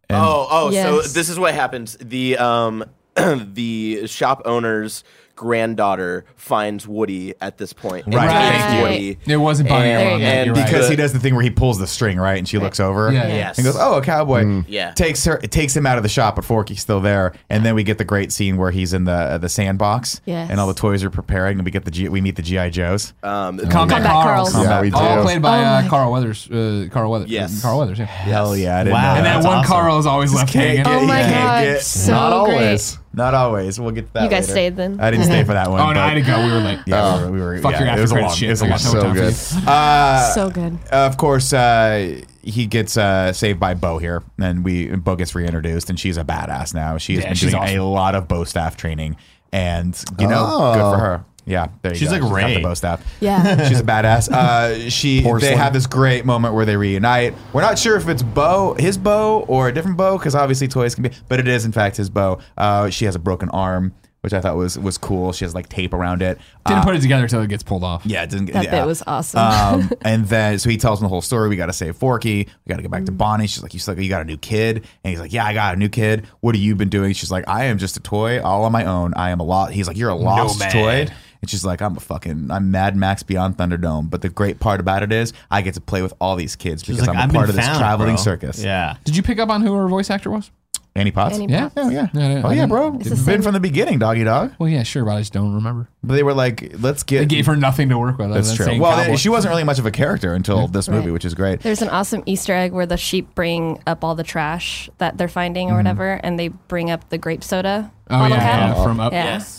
And- oh, oh, so this is what happens. The um the shop owner's granddaughter finds Woody at this point. and Right. takes Right. Woody. It wasn't Bonnie And- or Mom. and You're right. because he does the thing where he pulls the string right, and she looks over. Yeah, yeah. Yes. And goes, "Oh, a cowboy." Yeah. Takes her, it takes him out of the shop, but Forky's still there. And then we get the great scene where he's in the uh, the sandbox, Yes. and all the toys are preparing, and we get the G, we meet the GI Joes. Um, Combat, Combat Carls. Carls. Yeah, we do. All played by Oh uh, Carl Weathers. Uh, Carl Weathers. Yes. Carl Weathers. Yeah. Hell yeah! I didn't Wow. know And that That's one awesome. Carl is always left hanging. Oh my Yeah, god, so Not great. always. Not always. We'll get to that. You guys later. stayed then? I didn't stay for that one. Oh no, I had to go. We were late. Yeah, we were. We were Fuck your yeah, after it was a credit long. shit. It was a I long. got no So time for good. you. Uh, So good. Of course, uh, he gets uh, saved by Bo here, and we Bo gets reintroduced, and she's a badass now. She has Yeah, been she's doing awesome. a lot of Bo staff training, and you know, Oh. good for her. Yeah, there you She's go. like got Ray. the Bo staff. Yeah. She's a badass. Uh, she they Porcelain. have this great moment where they reunite. We're not sure if it's Bo, his bow, or a different bow, because obviously toys can be, but it is in fact his bow. Uh, she has a broken arm, which I thought was was cool. She has like tape around it. Didn't Uh, put it together until it gets pulled off. yeah, it didn't. That yeah. bit was awesome. Um, and then so he tells him the whole story. We got to save Forky. We got to get back to Mm. Bonnie. She's like, you like, you got a new kid, and he's like, yeah, I got a new kid. What have you been doing? She's like, I am just a toy, all on my own. I am a lot. He's like, you're a lost Nomad. toy. And she's like, I'm a fucking, I'm Mad Max Beyond Thunderdome. But the great part about it is, I get to play with all these kids She's because like, I'm a I've part of this found, traveling bro. circus. Yeah. Did you pick up on who her voice actor was? Annie Potts. Annie Yeah. Oh yeah. Yeah, oh I yeah, bro. It's It's the been from the beginning, doggy dog. Well, yeah, sure, but I just don't remember. But they were like, let's get. They gave her nothing to work with. That's true. saying Well, cowboy. she wasn't really much of a character until this movie, Right. which is great. There's an awesome Easter egg where the sheep bring up all the trash that they're finding or mm-hmm. whatever, and they bring up the grape soda Oh yeah, yeah, from up. Yeah. Yes.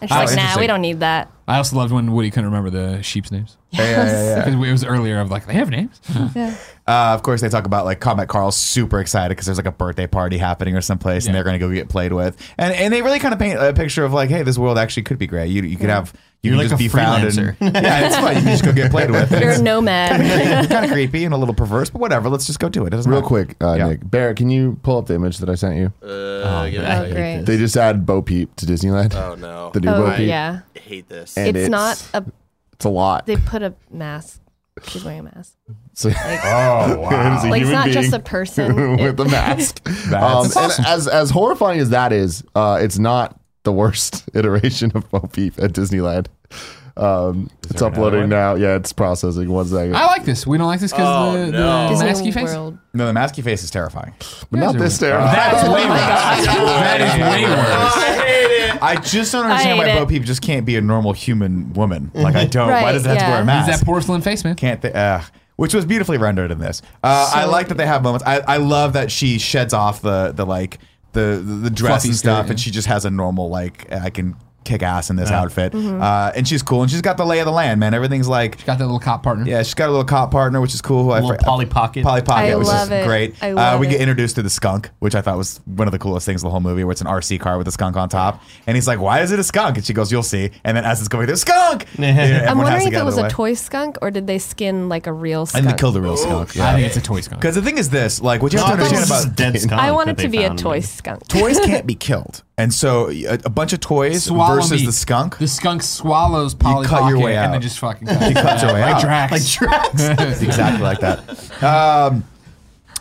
And she's Oh, like, nah, we don't need that. I also loved when Woody couldn't remember the sheep's names Yeah, yeah, yeah, yeah. it was earlier of like they have names. Yeah. Uh, of course, they talk about like Combat Carl's super excited because there's like a birthday party happening or someplace, and they're going to go get played with, and and they really kind of paint a picture of like, hey, this world actually could be great. You you could have you You're can like just a be found, and freelancer. yeah, it's fun. You can just go get played with. You're a It's nomad. kind of creepy and a little perverse, but whatever. Let's just go do it. it Real matter. quick, uh, Yeah. Nick Barrett, can you pull up the image that I sent you? Uh, give it oh, a- great. They just add Bo Peep to Disneyland. oh no. the new Oh, Bo Peep. yeah. I hate this. And It's, it's- not a. It's a lot. They put a mask. She's wearing a mask. So- like, Oh wow! It's Like it's not just a person. with a mask. That's um, and awesome. as as horrifying as that is, uh, it's not the worst iteration of Bo Peep at Disneyland. Um, it's uploading now. Yeah, it's processing. One second. I like this. We don't like this because Oh, the, no. the Disney masky face. World. no, the masky face is terrifying. but not this That terrifying. That's way worse. That is way worse. I hate it. I just don't understand I why hate Bo it. Peep just can't be a normal human woman. Like I don't. why Right, does it have to wear a yeah. mask? He's that porcelain face, man. Can't they? Uh, which was beautifully rendered in this. Uh, I like that they have moments. I, I love that she sheds off the the like the the, the dress Fluffy and stuff, skirt, and she just has a normal like I can kick ass in this outfit, Mm-hmm. uh, and she's cool, and she's got the lay of the land, man. Everything's like. She got that little cop partner. Yeah, she's got a little cop partner, which is cool. Who I little fr- Polly Pocket. Polly Pocket, I which love is it. great. I uh, we it. get introduced to the skunk, which I thought was one of the coolest things of the whole movie, where it's an RC car with a skunk on top, and he's like, "Why is it a skunk?" And she goes, "You'll see." And then as it's going, there's skunk. Yeah, I'm wondering if it was a way. toy skunk or did they skin like a real I skunk? think they killed the real skunk. Yeah. I think it's a toy skunk. Because the thing is this, like, what you No, have to thought understand about dead skunk. I want it to be a toy skunk. toys can't be killed, and so a, a bunch of toys Swallow versus me. the skunk. The skunk swallows Polly cut your Pocket way out. and then just fucking cuts He cuts her way like out. Drax. Like Drax. exactly like that. Um,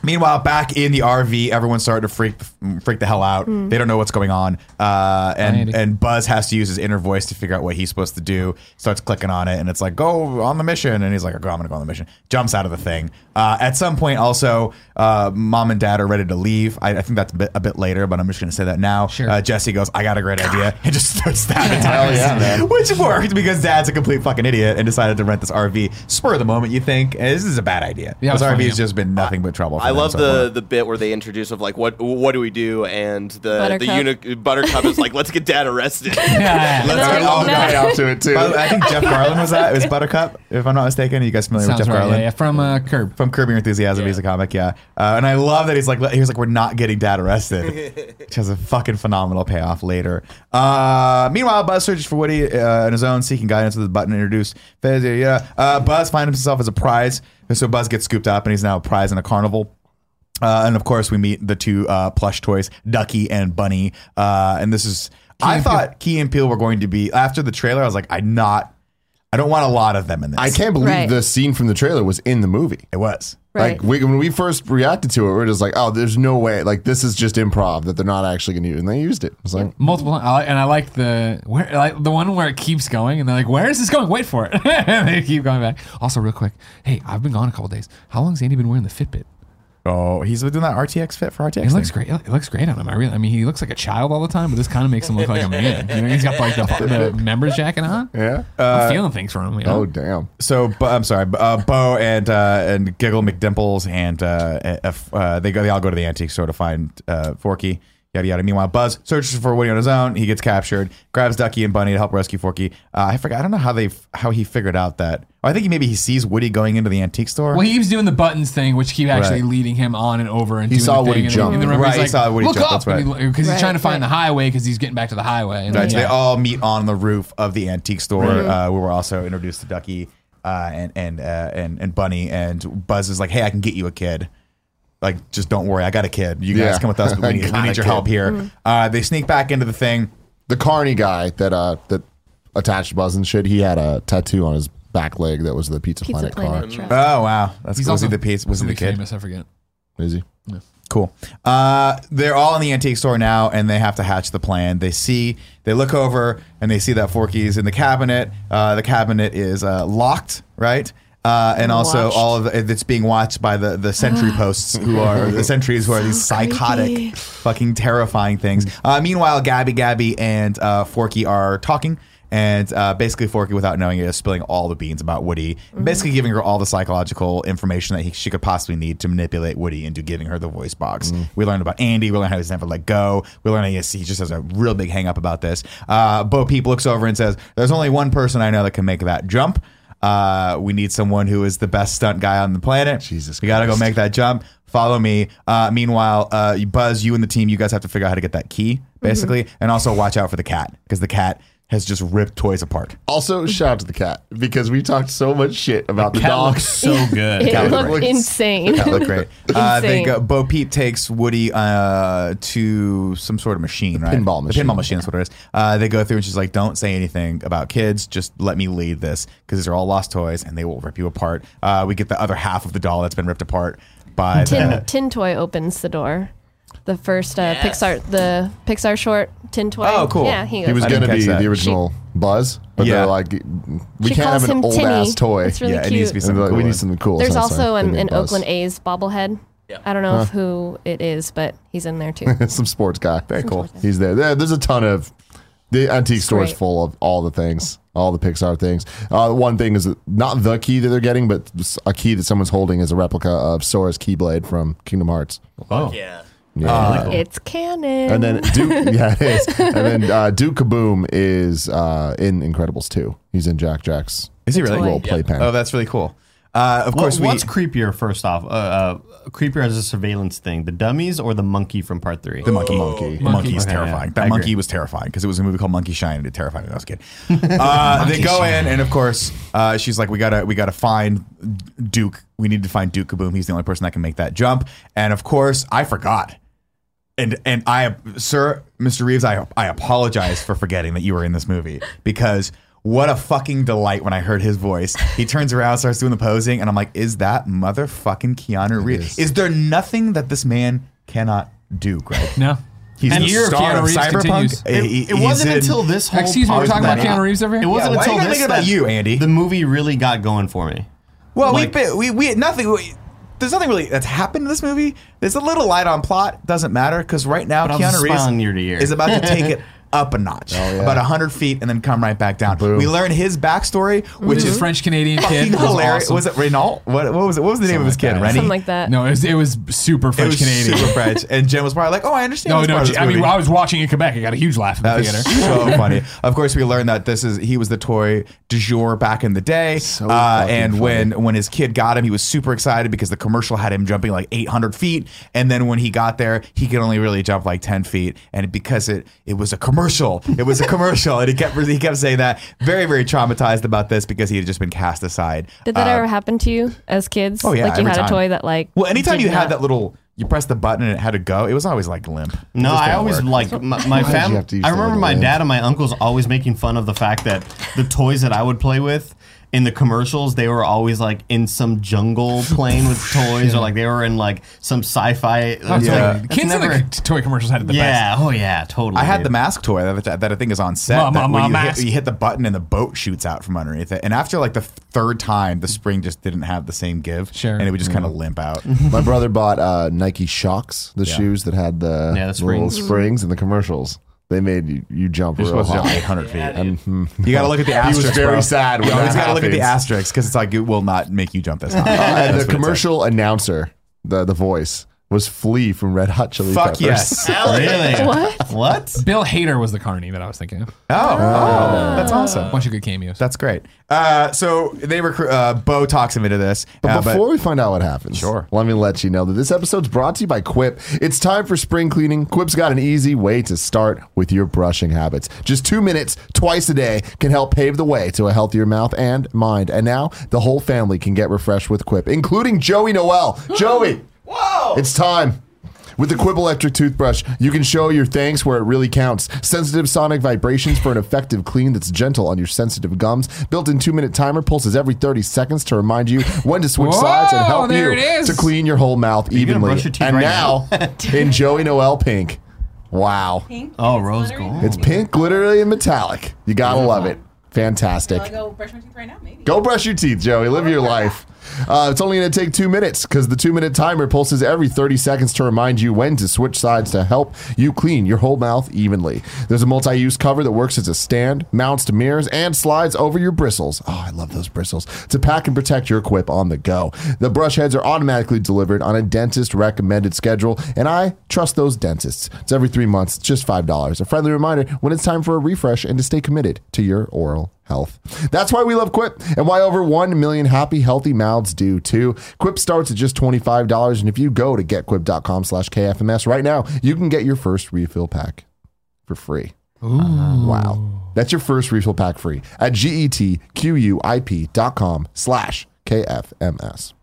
meanwhile, back in the RV, everyone's starting to freak freak the hell out. They don't know what's going on, uh, and Andy. and Buzz has to use his inner voice to figure out what he's supposed to do. Starts clicking on it, and it's like, "Go on the mission," and he's like, "Okay, I'm gonna go on the mission." Jumps out of the thing. Uh, at some point, also, uh, mom and dad are ready to leave. I, I think that's a bit, a bit later, but I'm just gonna say that now. Sure. Uh, Jesse goes, "I got a great idea," and just starts stabbing Hell tires. yeah. Which worked because dad's a complete fucking idiot and decided to rent this RV. Spur of the moment, you think eh, this is a bad idea. Yeah, this RV was funny, RV's just been nothing but trouble. For I them love the far. the bit where they introduce of like what what do we do and the the Buttercup. uni- Buttercup is like let's get dad arrested. yeah, Let's That's get all No. guy Way out. out to it too. By I think Jeff Garlin was that. It was Buttercup, if I'm not mistaken. Are you guys familiar Sounds with Jeff right. Garlin? Yeah, yeah, from uh, Curb. From Curb Your Enthusiasm, he's a comic, yeah. Uh, and I love that he's like, he was like, we're not getting dad arrested, which has a fucking phenomenal payoff later. Uh, meanwhile, Buzz searches for Woody uh, on his own, seeking guidance with the button introduced. Yeah, uh, Buzz finds himself as a prize, and so Buzz gets scooped up, and he's now a prize in a carnival. Uh, and of course, we meet the two uh, plush toys, Ducky and Bunny. Uh, and this is, I and thought Key and Peele were going to be after the trailer. I was like, I'm not, I don't want a lot of them in this. I can't believe Right. the scene from the trailer was in the movie. It was. Right. Like we, when we first reacted to it, we are just like, "Oh, there's no way! Like this is just improv that they're not actually going to use." And they used it. It's like, Multiple, I like- and I like the where, like the one where it keeps going, and they're like, "Where is this going? Wait for it!" and they keep going back. Also, real quick, hey, I've been gone a couple days. How long has Andy been wearing the Fitbit? Oh, he's doing that RTX fit for RTX. It looks thing. great. It looks great on him. I really, I mean, he looks like a child all the time, but this kind of makes him look like a man. You know, he's got like the, the members jacket on. yeah. I'm feeling things for him. You know? oh damn. So, Bo- I'm sorry, uh, Bo and uh, and Giggle McDimples and uh, uh, uh, they go. They all go to the antique store to find uh, Forky. Yada yada. Meanwhile, Buzz searches for Woody on his own. He gets captured, grabs Ducky and Bunny to help rescue Forky. Uh, I forgot. I don't know how they how he figured out that. Oh, I think he, maybe he sees Woody going into the antique store. Well, he was doing the buttons thing, which keep actually Right. leading him on and over and He doing saw the Woody thing. and jump. The Right, he's he saw Woody Look jump, up, that's right. because he's Right, trying to find right. the highway because he's getting back to the highway. And Right, then, so they all meet on the roof of the antique store, uh, where we're also introduced to Ducky uh, and and uh, and and Bunny. And Buzz is like, "Hey, I can get you a kid. Like, just don't worry, I got a kid. You guys Yeah. come with us, but we need, we got need your kid. help here." Uh, they sneak back into the thing. The Carney guy that uh that attached Buzz and shit. He had a tattoo on his back leg that was the Pizza, Pizza Planet, Planet car. truck. Oh wow, that's He's cool. Was also he the piece? Was he the somebody kid? famous. I forget. Is he? Cool. Uh, they're all in the antique store now, and they have to hatch the plan. They see, they look over, and they see that Forky's in the cabinet. Uh, the cabinet is uh, locked, right? Uh, and also, Watched. all of the, it's being watched by the the sentry posts, who are the sentries, who are these psychotic, creepy. fucking terrifying things. Uh, meanwhile, Gabby, Gabby, and uh, Forky are talking. And uh, basically, Forky, without knowing it, is spilling all the beans about Woody, basically giving her all the psychological information that he, she could possibly need to manipulate Woody into giving her the voice box. We learned about Andy. We learned how he's never let go. We learned how he, he just has a real big hang up about this. Uh, Bo Peep looks over and says, There's only one person I know that can make that jump. Uh, we need someone who is the best stunt guy on the planet. Jesus We got to go make that jump. Follow me. Uh, meanwhile, uh, Buzz, you and the team, you guys have to figure out how to get that key, basically, and also watch out for the cat because the cat has just ripped toys apart. Also, shout out to the cat because we talked so much shit about the, Cat dog. looks so good. It Cat looked looks- insane. That looked great. uh, they go. Bo Peep takes Woody uh, to some sort of machine, right? pinball The machine. pinball machine. That's what it is. Uh, they go through, and she's like, "Don't say anything about kids. Just let me lead this because these are all lost toys, and they will rip you apart." Uh, we get the other half of the doll that's been ripped apart by Tin, the. Tin Toy opens the door. The first uh, Pixar, the Pixar short Tin Toy. Oh, cool. Yeah, he, He goes was going to be that. the original Buzz, but Yeah. they're like, we She can't have an old Tinny. ass toy. It's really yeah, it cute. needs to be something. they're like, we need something cool. There's so also like, an, an. Oakland A's bobblehead. Yeah. I don't know if who it is, but he's in there too. Some sports guy. Very cool. He's there. there. There's a ton of the antique store is full of all the things, all the Pixar things. Uh, one thing is that not the key that they're getting, but a key that someone's holding is a replica of Sora's Keyblade from Kingdom Hearts. Oh, Yeah. Yeah. It's canon. and then Duke, yeah, it is. And then uh, Duke Kaboom is uh, in Incredibles 2. He's in Jack Jack's Is he really? little playpen. Oh, that's really cool. Uh, of What- course, we. what's creepier? First off, uh, uh, creepier as a surveillance thing: the dummies or the monkey from Part Three? The monkey. Monkey. The monkey is Okay, terrifying. yeah. That I monkey agree. was terrifying because it was a movie called Monkey Shine and it terrified me when I was a kid. Uh, they go in and of course uh, she's like, we gotta we gotta find Duke. We need to find Duke Kaboom. He's the only person that can make that jump. And of course, I forgot. And and I, sir, Mr. Reeves, I I apologize for forgetting that you were in this movie because. What a fucking delight when I heard his voice. He turns around, starts doing the posing, and I'm like, is that motherfucking Keanu Reeves? Is. there nothing that this man cannot do, Greg? No. He's And the year star Keanu of Cyberpunk. continues. It, it wasn't in- until this whole. Excuse me, we're part talking about that- Keanu Reeves over here? It wasn't Yeah, why until you gotta this make about you, Andy? The movie really got going for me. Well, Like- we we we nothing. We, there's nothing really that's happened in this movie. There's a little light on plot. Doesn't matter because right now Keanu Reeves year year. is about to take it up a notch, yeah. about hundred feet, and then come right back down. Boom. We learn his backstory, which Which is is French Canadian kid. was hilarious. awesome. Was it Renault? What, what was it? What was the name of his Something kid? like that. Rennie. Something like that. No, it was, it was super French Canadian. super French, and Jen was probably like, "Oh, I understand." No, this no. part of this I mean. I was watching in Quebec. I got a huge laugh in the That was theater. so funny. Of course, we learned that this is he was the toy du jour back in the day. So uh, and funny. when when his kid got him, he was super excited because the commercial had him jumping like 800 feet. And then when he got there, he could only really jump like 10 feet. And because it it was a commercial, it was a commercial, and he kept he kept saying that. Very very traumatized about this because he had just been cast aside. Did that Uh, ever happen to you as kids? Oh, yeah, like you every had time. a toy that like. Well, anytime did you had that little. You press the button and it had to go. It was always like limp. No, I always work. like my, my family. have to use I remember my lamp? dad and my uncles always making fun of the fact that the toys that I would play with in the commercials, they were always like in some jungle playing with toys, or like they were in like some sci-fi. That's Yeah. like- like, kids never, in the toy commercials had it the best. yeah, oh yeah, totally. I had dude. the mask toy that, that I think is on set. Ma- ma- that ma- when you, hit, you hit the button and the boat shoots out from underneath it. And after like the third time, the spring just didn't have the same give. Sure. And it would just kind of limp out. My brother bought uh, Nike Shox, the Yeah. shoes that had the, Yeah, the little springs. springs in the commercials. They made you, you jump You're real supposed to jump high. 800 feet. And, You got to look at the He was asterisks. very bro. sad when You always that got to look at the happens. asterisks because it's like it will not make you jump this high. and That's the what it says. commercial announcer, the the voice, was Flea from Red Hot Chili Fuck Peppers. yes. really What? what? Bill Hader was the Carney that I was thinking of. Oh, oh, that's awesome. A bunch of good cameos. That's great. Uh, so they recruit. Uh, Bo talks him into this. But uh, before we find out what happens, Sure. let me let you know that this episode's brought to you by Quip. It's time for spring cleaning. Quip's got an easy way to start with your brushing habits. Just two minutes twice a day can help pave the way to a healthier mouth and mind. And now the whole family can get refreshed with Quip, including Joey Noelle. Joey, whoa! It's time. With the Quip electric toothbrush, you can show your thanks where it really counts. Sensitive sonic vibrations for an effective clean that's gentle on your sensitive gums. Built-in two-minute timer pulses every 30 seconds to remind you when to switch Whoa, sides and help there you it is. to clean your whole mouth you gonna evenly. brush your teeth and right now, in Joey Noelle pink. Wow. Pink. Oh, It's rose glittery. gold. It's pink, glittery, and metallic. You gotta love it. Fantastic. I'll go brush my teeth right now, maybe. Go brush your teeth, Joey. Live your life. Uh, it's only going to take two minutes because the two minute timer pulses every 30 seconds to remind you when to switch sides to help you clean your whole mouth evenly. There's a multi use cover that works as a stand, mounts to mirrors, and slides over your bristles. Oh, I love those bristles. To pack and protect your quip on the go. The brush heads are automatically delivered on a dentist recommended schedule, and I trust those dentists. It's every three months, just $5. A friendly reminder when it's time for a refresh and to stay committed to your oral health. That's why we love Quip and why over 1 million happy, healthy mouths do too. Quip starts at just $25. And if you go to getquip.com slash KFMS right now, you can get your first refill pack for free. Wow. That's your first refill pack free at getquip.com slash KFMS.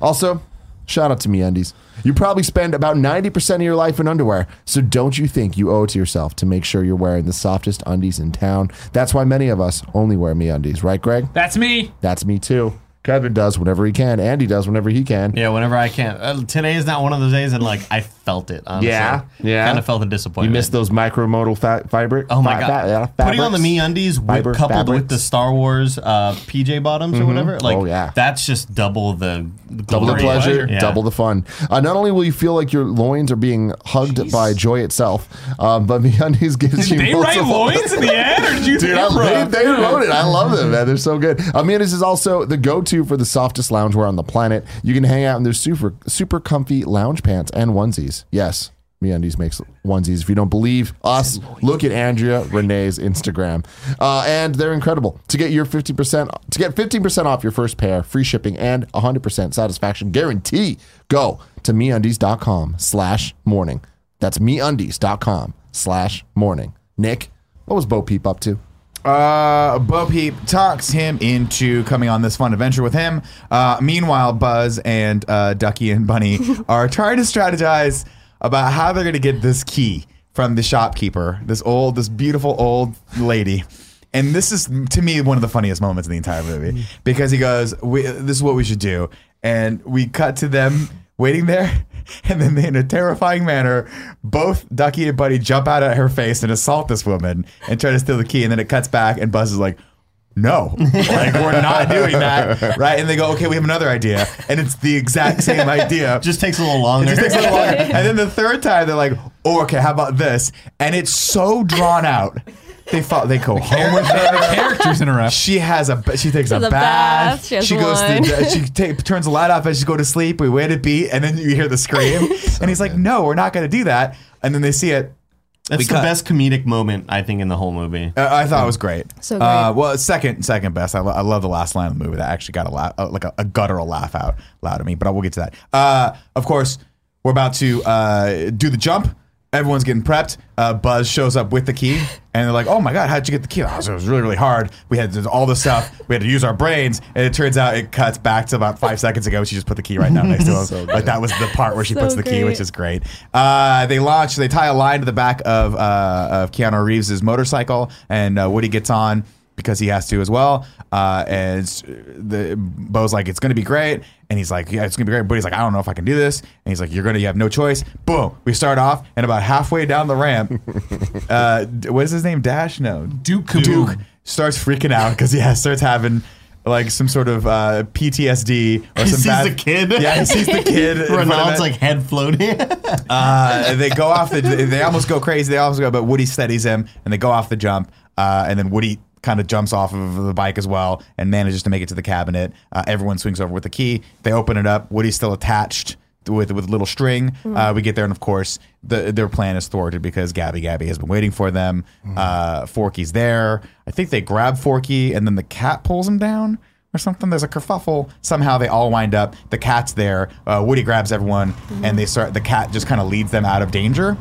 Also, shout out to MeUndies. You probably spend about 90% of your life in underwear, so don't you think you owe it to yourself to make sure you're wearing the softest undies in town? That's why many of us only wear MeUndies, right, Greg? That's me. That's me too. Kevin does whenever he can. Andy does whenever he can. Yeah, whenever I can. Uh, today is not one of those days, and like I felt it. Honestly. Yeah? Yeah. Kind of felt the disappointment. You disappointment. missed those micromodal fa- fiber. Oh my fa- god! fa- Putting on the fabrics? me undies with, Fiber coupled with the Star Wars uh, PJ bottoms or whatever, like Oh, yeah. that's just double the, the Double the pleasure, Yeah. double the fun. Uh, not only will you feel like your loins are being hugged by joy itself, um, but MeUndies gives you They write loins in the ad, or did you Dude, I, they, they wrote it. I love them, man. They're so good. MeUndies is also the go-to go-to for the softest loungewear on the planet. You can hang out in their super super comfy lounge pants and onesies. Yes. MeUndies makes onesies. If you don't believe us, look at Andrea Rene's Instagram, uh, and they're incredible. To get your fifty percent, to get fifteen percent off your first pair, free shipping, and hundred percent satisfaction guarantee, go to MeUndies.com/slash morning. That's MeUndies.com/slash morning. Nick, what was Bo Peep up to? Uh, Bo Peep talks him into coming on this fun adventure with him. Uh, meanwhile, Buzz and uh, Ducky and Bunny are trying to strategize about how they're going to get this key from the shopkeeper, this old, this beautiful old lady. And this is to me one of the funniest moments in the entire movie because he goes, we, "This is what we should do," and we cut to them waiting there. And then, in a terrifying manner, both Ducky and Buddy jump out at her face and assault this woman and try to steal the key. And then it cuts back, and Buzz is like, no, like we're not doing that, right? And they go, okay, we have another idea, and it's the exact same idea. Just takes a little longer. It just takes a little longer. And then the third time, they're like, oh, okay, how about this? And it's so drawn out. They fought, they go home with her. Characters interrupt. She has a she takes a a bath. bath, she has goes wine. to she ta- turns the light off as she go to sleep. We wait a beat, and then you hear the scream, and he's like, "No, we're not going to do that." And then they see it. That's We the cut. best comedic moment I think in the whole movie. Uh, I thought it was great. So Uh, great. well, second, second best. I, lo- I love the last line of the movie that actually got a laugh, uh, like a, a guttural laugh out loud at me. But I will get to that. Uh, of course, we're about to uh, do the jump. Everyone's getting prepped. Uh, Buzz shows up with the key, and they're like, "Oh my god, how'd you get the key?" Oh, so it was really, really hard. We had to do all this stuff. We had to use our brains, and it turns out it cuts back to about five seconds ago. She just put the key right down next to him. like that was the part where she So puts the key, which is great. Uh, they launch. They tie a line to the back of uh, of Keanu Reeves' motorcycle, and uh, Woody gets on because he has to as well. Uh, and the Bo's like, "It's gonna be great," and he's like, "Yeah, it's gonna be great." But he's like, "I don't know if I can do this," and he's like, "You're gonna, you have no choice." Boom. We start off, and about halfway down the ramp, uh, what is his name? Dash? No, Duke Duke starts freaking out because yeah, starts having. Like some sort of uh, PTSD or He some sees bad, the kid. Yeah, he sees the kid. in front of Renault's like head floating. Uh, they go off the. They almost go crazy. They almost go, but Woody steadies him, and they go off the jump. Uh, and then Woody kind of jumps off of the bike as well, and manages to make it to the cabinet. Uh, everyone swings over with the key. They open it up. Woody's still attached with with little string. Uh, we get there, and of course, the, their plan is thwarted because Gabby Gabby has been waiting for them. Uh, Forky's there. I think they grab Forky, and then the cat pulls him down. Or something. There's a kerfuffle. Somehow they all wind up. The cat's there. Uh, Woody grabs everyone, and they start. The cat just kind of leads them out of danger.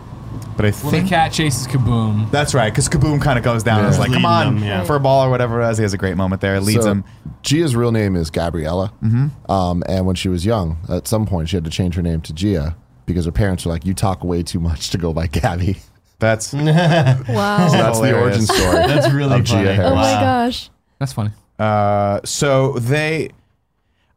But I Well, think the cat chases Kaboom. that's right, because Kaboom kind of goes down. It's like, come Leading on, them, yeah. for a ball or whatever it is. He has a great moment there. Leads So, him. Gia's real name is Gabriella. Mm-hmm. Um, and when she was young, at some point, she had to change her name to Gia because her parents were like, "You talk way too much to go by Gabby." That's Wow. That's the Hilarious. origin story. That's really Of Gia funny. Harris. oh my Wow. gosh. That's funny. uh, so they,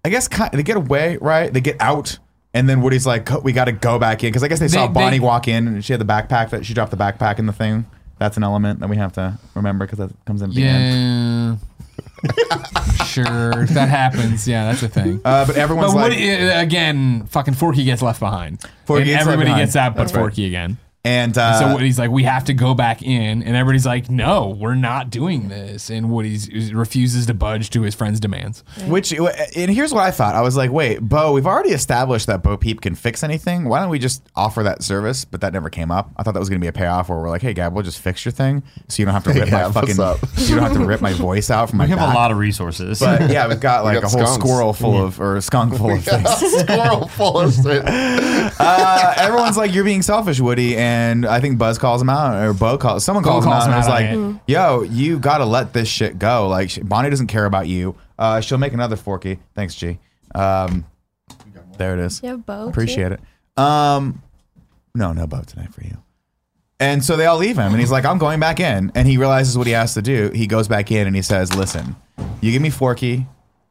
I guess, ki- they get away, right? They get out, and then Woody's like, "We got to go back in," because I guess they, saw They- Bonnie they- walk in, and she had the backpack that she dropped the backpack in the thing. That's an element that we have to remember because that comes in at the end. Yeah. sure, that happens. Yeah, that's a thing. Uh, but everyone's but like, uh, again, fucking Forky gets left behind. Forky and gets left everybody behind. gets out but That's right. Forky again. And uh, so Woody's like, we have to go back in, and everybody's like, no, we're not doing this. And Woody's refuses to budge to his friend's demands. Which and here's what I thought. I was like, wait, Bo, we've already established that Bo Peep can fix anything. Why don't we just offer that service? But that never came up. I thought that was gonna be a payoff where we're like, hey Gab, we'll just fix your thing. So you don't have to rip Gab, my what's fucking up? so you don't have to rip my voice out from my We have back. a lot of resources. but yeah, we've got like got a whole skunks. squirrel full of or skunk full of things. Squirrel full of shit. Uh, everyone's like, "You're being selfish, Woody," and I think Buzz calls him out, or Bo calls someone calls, calls him him out, out and on is like, "Yo, you got to let this shit go. Like sh- Bonnie doesn't care about you. Uh, she'll make another Forky. Thanks, G. Um, there it is. You have Bo. Appreciate it. Um, no, no Bo tonight for you. And so they all leave him, and he's like, "I'm going back in." And he realizes what he has to do. He goes back in and he says, "Listen, you give me Forky,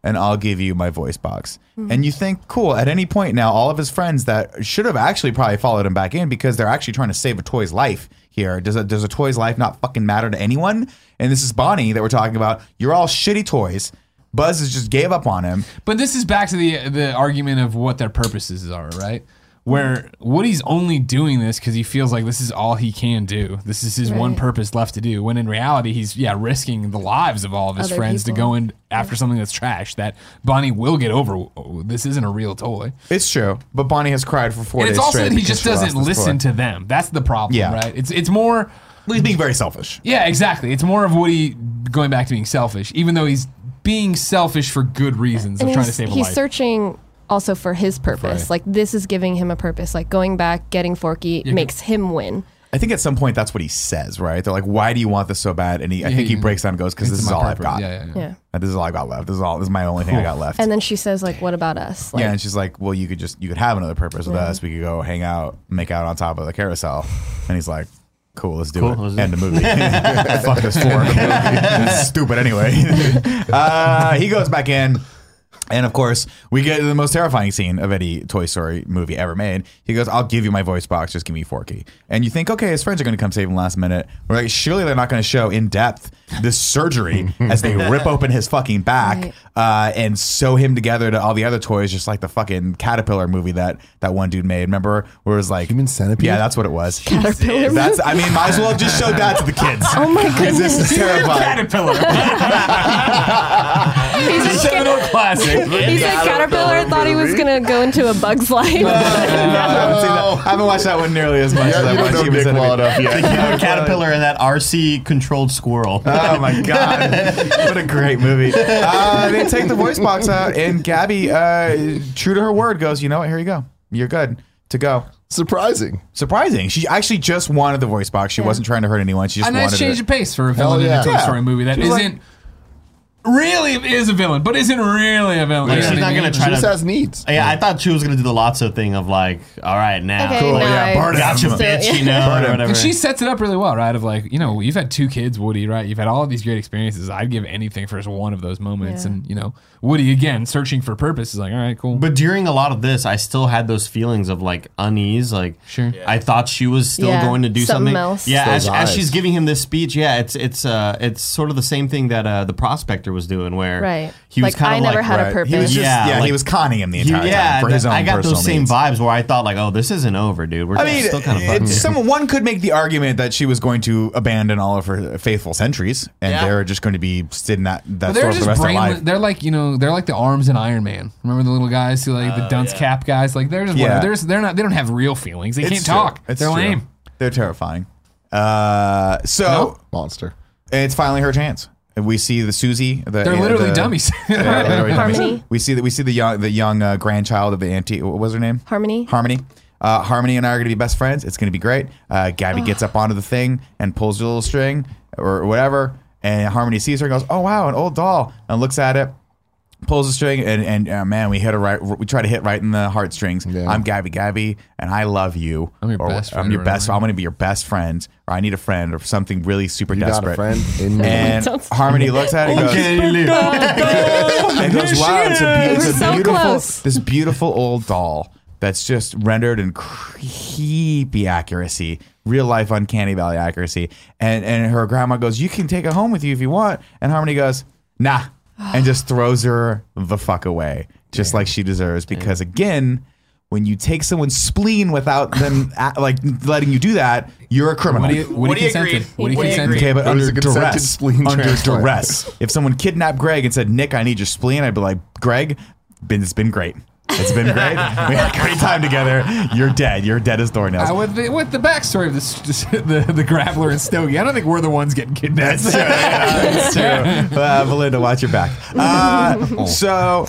and I'll give you my voice box." Mm-hmm. And you think, cool. At any point now, all of his friends that should have actually probably followed him back in because they're actually trying to save a toy's life here. Does a does a toy's life not fucking matter to anyone? And this is Bonnie that we're talking about. You're all shitty toys. Buzz has just gave up on him. But this is back to the the argument of what their purposes are, right? Where Woody's only doing this because he feels like this is all he can do. This is his one purpose left to do. When in reality, he's yeah risking the lives of all of his Other friends to go in after something that's trash that Bonnie will get over. Oh, This isn't a real toy. It's true, but Bonnie has cried for four And days it's also straight. that he just doesn't listen to them. That's the problem, Yeah. right? It's it's more. He's being very selfish. Yeah, exactly. It's more of Woody going back to being selfish, even though he's being selfish for good reasons of trying to save a he's life. He's searching also for his purpose. Right. Like this is giving him a purpose. Like going back, getting Forky makes him win. I think at some point that's what he says, right? They're like, "Why do you want this so bad?" And he, I think he breaks down and goes, "Because this is my all I've got. Yeah, yeah, yeah. Yeah. And This is all I got left. This is all. This is my only thing I got left." And then she says, like, what about us? Like, yeah, and she's like, "Well, you could just you could have another purpose with Yeah. us. We could go hang out, make out on top of the carousel." And he's like, "Cool, let's do Cool, it." let's End the movie. Fuck this for the movie. This is stupid anyway. uh, he goes back in. And of course, we get the most terrifying scene of any Toy Story movie ever made. He goes, "I'll give you my voice box, just give me Forky." And you think, okay, his friends are going to come save him last minute. We're like, surely they're not going to show in depth this surgery as they rip open his fucking back Right. uh, and sew him together to all the other toys, just like the fucking caterpillar movie that that one dude made. Remember, where it was like Human Centipede? Yeah, that's what it was. Caterpillar That's. I mean, might as well have just showed that to the kids. Oh my Because this is terrifying. Caterpillar. He's a Seminal classic. He said Caterpillar thought he was gonna go into a bug's life. I haven't seen that. I haven't watched that one nearly as much Yeah, as I you don't watched know Human Nick Centipede. well enough yet. Yeah, caterpillar and that RC controlled squirrel. Oh my god! what a great movie. Uh, they take the voice box out, and Gabby, uh, true to her word, goes, "You know what? Here you go. You're good to go." Surprising. Surprising. She actually just wanted the voice box. She wasn't trying to hurt anyone. She just a nice wanted change it. of pace for a villain yeah. in a Toy Yeah. Story movie that She's like- not really is a villain, but isn't really a villain. Like, You she's not gonna mean? try She just to- has needs. Yeah, I thought she was gonna do the Lotso thing of like, all right, now, Okay, Cool, now yeah, I- burn it. gotcha, So, bitch, you know, Burn or him. whatever. And she sets it up really well, right? Of like, you know, you've had two kids, Woody, right? You've had all of these great experiences. I'd give anything for just one of those moments. Yeah. And, you know, Woody, again, searching for purpose is like, all right, cool. But during a lot of this, I still had those feelings of like unease. Like, Sure. I thought she was still Yeah, going to do something something, else. Yeah, as, as she's giving him this speech, yeah, it's it's uh it's sort of the same thing that uh, the prospector was doing, where Right. he was Like, kind I of never like, had a purpose. He was just, yeah, Yeah, he was conning him the he- entire yeah, time for his own I got those same needs. vibes where I thought like, oh, this isn't over, dude. We're I mean, still kind of fucking. it's someone one could make the argument that she was going to abandon all of her faithful sentries, and Yeah. they're just going to be sitting that that But they're for the just rest of their life. They're like you know they're like the arms in Iron Man. Remember the little guys who like the dunce cap guys? Like they're just Yeah. They're, just- they're not. They don't have real feelings. They It's can't true. talk. It's they're true. lame. They're terrifying. Uh, so No. Monster. it's finally her chance. And We see the Susie. The, They're literally the- dummies. They're literally dummies. Harmony. We see that. We see the young, the young uh, grandchild of the auntie. What was her name? Harmony. Harmony. Uh, Harmony and I are going to be best friends. It's going to be great. Uh, Gabby gets up onto the thing and pulls the little string or whatever. And Harmony sees her and goes, "Oh wow, an old doll!" And looks at it, pulls the string, and and uh, man, we hit her right. We try to hit right in the heartstrings. Yeah. I'm Gabby, Gabby, and I love you. I'm your Or, best friend I'm your or best. I'm going to be your best friend, or I need a friend, or something really super You desperate. got a friend in me. And Don't Harmony looks at it and goes, and goes, "Wow, it's a, be- it's We're a so beautiful, close. this beautiful old doll that's just rendered in creepy accuracy, real life uncanny valley accuracy." And and her grandma goes, "You can take it home with you if you want." And Harmony goes, "Nah," and just throws her the fuck away, just like she deserves. Because again. When you take someone's spleen without them a- like letting you do that, you're a criminal. Woody, Woody Woody consented. agreed. Woody Woody consented. Okay, but It was under a consented duress. spleen under transplant. duress. If someone kidnapped Greg and said, "Nick, I need your spleen," I'd be like, "Greg, been, it's been great. It's been great. we had a great time together. You're dead. You're dead as doornails." Uh, with the with the backstory of this, the the grappler and Stogie, I don't think we're the ones getting kidnapped. That's true. Uh, Belinda, watch your back. Uh, so,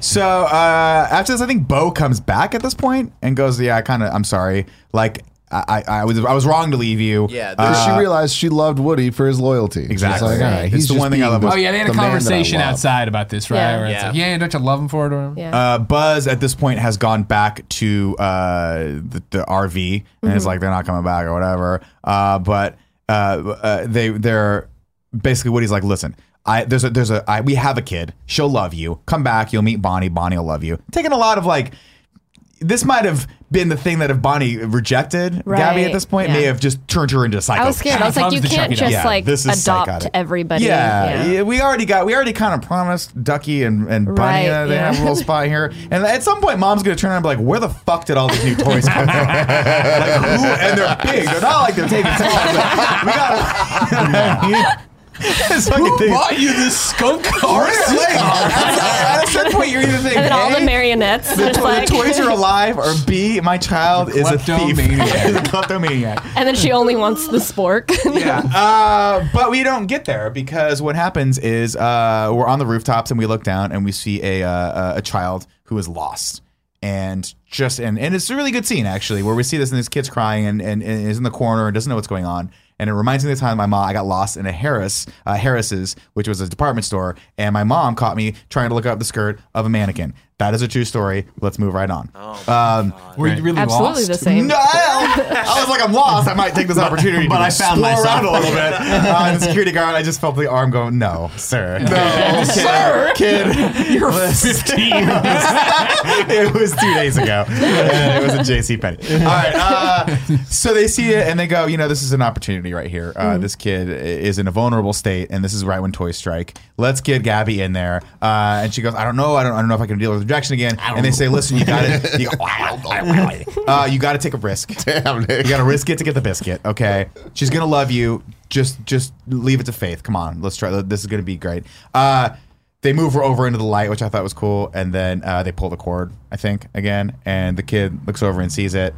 so uh, after this, I think Bo comes back at this point and goes, "Yeah, I kind of, I'm sorry. Like, I, I, I was, I was wrong to leave you. Yeah, Uh, she realized she loved Woody for his loyalty. She's Exactly. like, all right, he's the one thing I being love Oh yeah, they had a the man that I conversation outside about this, right? Yeah. Where it's Yeah. like, yeah, don't you love him for it? Yeah. Uh, Buzz at this point has gone back to uh, the, the RV and it's like they're not coming back or whatever. Uh, but uh, uh, they they're basically Woody's like, listen, I there's a there's a I, we have a kid. She'll love you. Come back. You'll meet Bonnie. Bonnie will love you. Taking a lot of like this might have been the thing that if Bonnie rejected Gabby at this point, may have just turned her into a psycho. I was scared. I was like, you can't it just. Yeah, like this is adopt psychotic. everybody. Yeah, yeah, we already got we already kind of promised Ducky and, and Bunny Right, uh, they yeah. have a little spot here, and at some point, Mom's gonna turn around and be like, "Where the fuck did all these new toys come from?" like who? And they're big. They're not like they're taking small. But we got. It's fucking thing. you this skunk Where, like, at a certain point, you're either thinking, And then all the A, marionettes. the, just to- like, the toys are alive, or B, my child is a thief. Kleptomaniac. Is a kleptomaniac. and then she only wants the spork. Yeah. Uh, but we don't get there because what happens is uh, we're on the rooftops and we look down and we see a uh, a child who is lost. And just and, and it's a really good scene actually where we see this and this kid's crying and, and, and is in the corner and doesn't know what's going on. And it reminds me of the time my mom I got lost in a Harris uh, Harris's, which was a department store, and my mom caught me trying to look up the skirt of a mannequin. That is a true story. Let's move right on. um, Were you really Absolutely lost? the same. no, I was like, I'm lost. I might take this opportunity, but to I found explore myself. around a little bit. Uh, and the security guard, I just felt the arm going, "No, sir, no, sir, kid, you're 15. it was two days ago. And it was a JC Penney. All right. Uh, so they see it and they go, you know, this is an opportunity right here. Uh, This kid is in a vulnerable state, and this is right when toys strike. Let's get Gabby in there. Uh, and she goes, I don't know. I don't, I don't know if I can deal with rejection again. And they say, listen, you got to, you, uh, you got to take a risk. Damn, Nick. You got to risk it to get the biscuit. Okay. She's gonna love you. Just, just leave it to faith. Come on, let's try. This is gonna be great. Uh, they move her over into the light, which I thought was cool, and then uh, they pull the cord. I think again, and the kid looks over and sees it,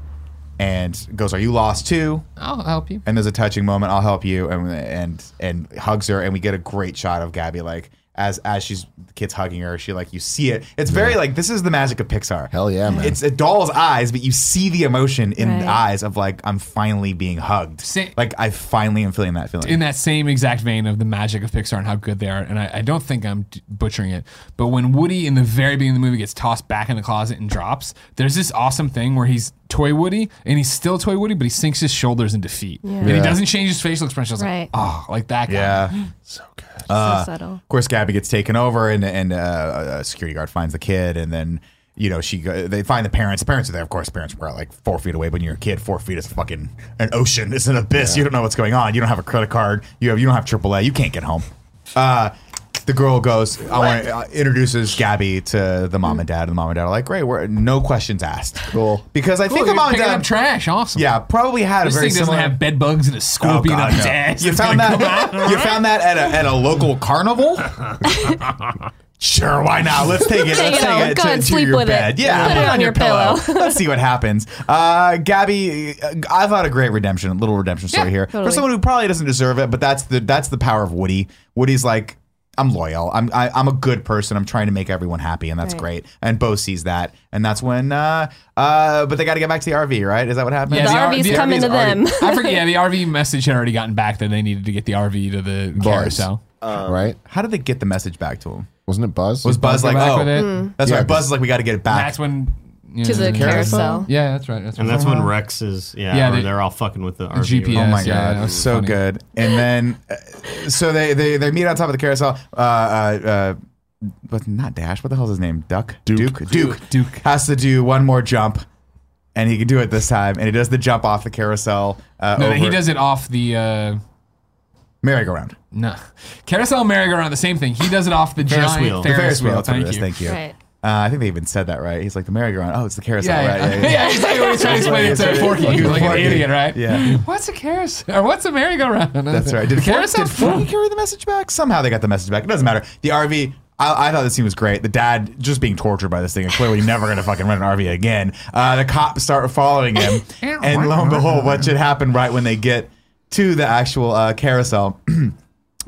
and goes, "Are you lost too?" I'll help you. And there's a touching moment. I'll help you, and and and hugs her, and we get a great shot of Gabby like. As, as she's the kid's hugging her, she like you see it. It's very like this is the magic of Pixar. Hell yeah, man. It's a doll's eyes, but you see the emotion in the eyes of like I'm finally being hugged. Sa- like I finally am feeling that feeling. in that same exact vein of the magic of Pixar and how good they are, and I, I don't think I'm d- butchering it, but when Woody in the very beginning of the movie gets tossed back in the closet and drops, there's this awesome thing where he's toy Woody and he's still toy Woody, but he sinks his shoulders in defeat, and he doesn't change his facial expression. I was Right. like, oh, like that guy. yeah. So good. so subtle. Of course, Gabby gets taken over, and and uh, a security guard finds the kid, and then you know she they find the parents. The parents are there, of course. Parents were like four feet away. But when you're a kid, four feet is fucking an ocean. It's an abyss. You don't know what's going on. You don't have a credit card. You have you don't have AAA. You can't get home. Uh, the girl goes, I want uh, introduces Gabby to the mom and dad, and the mom and dad are like, great, we're no questions asked. Cool. Because I Cool, think the you're mom and picking dad, up trash. Awesome. yeah, probably had This a very thing doesn't similar. have bed bugs and a Oh, scorpion God, up no. its ass. You It's found gonna that? You found that at a, at a local carnival? sure, why not? Let's take it. Take Let's it take home. it Go to, ahead, to sleep your with it. bed. Yeah, Put it on your pillow. Let's see what happens. Uh, Gabby, uh, I thought a great redemption, little redemption story Yeah, here for totally. someone who probably doesn't deserve it, but that's the that's the power of Woody. Woody's like. I'm loyal. I'm I, I'm a good person. I'm trying to make everyone happy, and that's Right. great. And Bo sees that, and that's when. Uh, uh, but they got to get back to the RV, right? Is that what happened? Yeah, the RV's coming to them. I forget. Yeah, the RV message had already gotten back that they needed to get the RV to the carousel. right? How did they get the message back to him? Wasn't it Buzz? Was Buzz Go like, oh, with it. that's Yeah, right. Buzz 'cause- is like, we got to get it back. That's when you To know, the carousel. Yeah, that's right. That's And right. that's when Rex is, yeah, Yeah, or they- they're all fucking with the RV. GPS. Oh my Yeah, god, that was so funny. good. And then, uh, so they, they they meet on top of the carousel. Uh, uh, uh, but not Dash. What the hell's his name? Duck. Duke. Duke. Duke. Duke has to do one more jump, and he can do it this time. And he does the jump off the carousel. Uh, No, over he does it off the. Uh, merry-go-round. no, carousel merry-go-round, the same thing. He does it off the Ferris giant wheel. The Ferris, Ferris wheel. wheel. That's Thank it is. you. Thank you. Right. Uh, I think they even said that right. He's like the merry-go-round. Oh, it's the carousel, Yeah, right? yeah, yeah. exactly what he's trying to explain it to Forky. He was like an idiot, right? Yeah. What's a carousel? Or what's a merry-go-round? That's right. Did, carousel? did Forky carry the message back? Somehow they got the message back. It doesn't matter. The RV. I, I thought this scene was great. The dad just being tortured by this thing and clearly never going to fucking run an RV again. Uh, the cops start following him, and lo and behold, what should happen right when they get to the actual uh, carousel?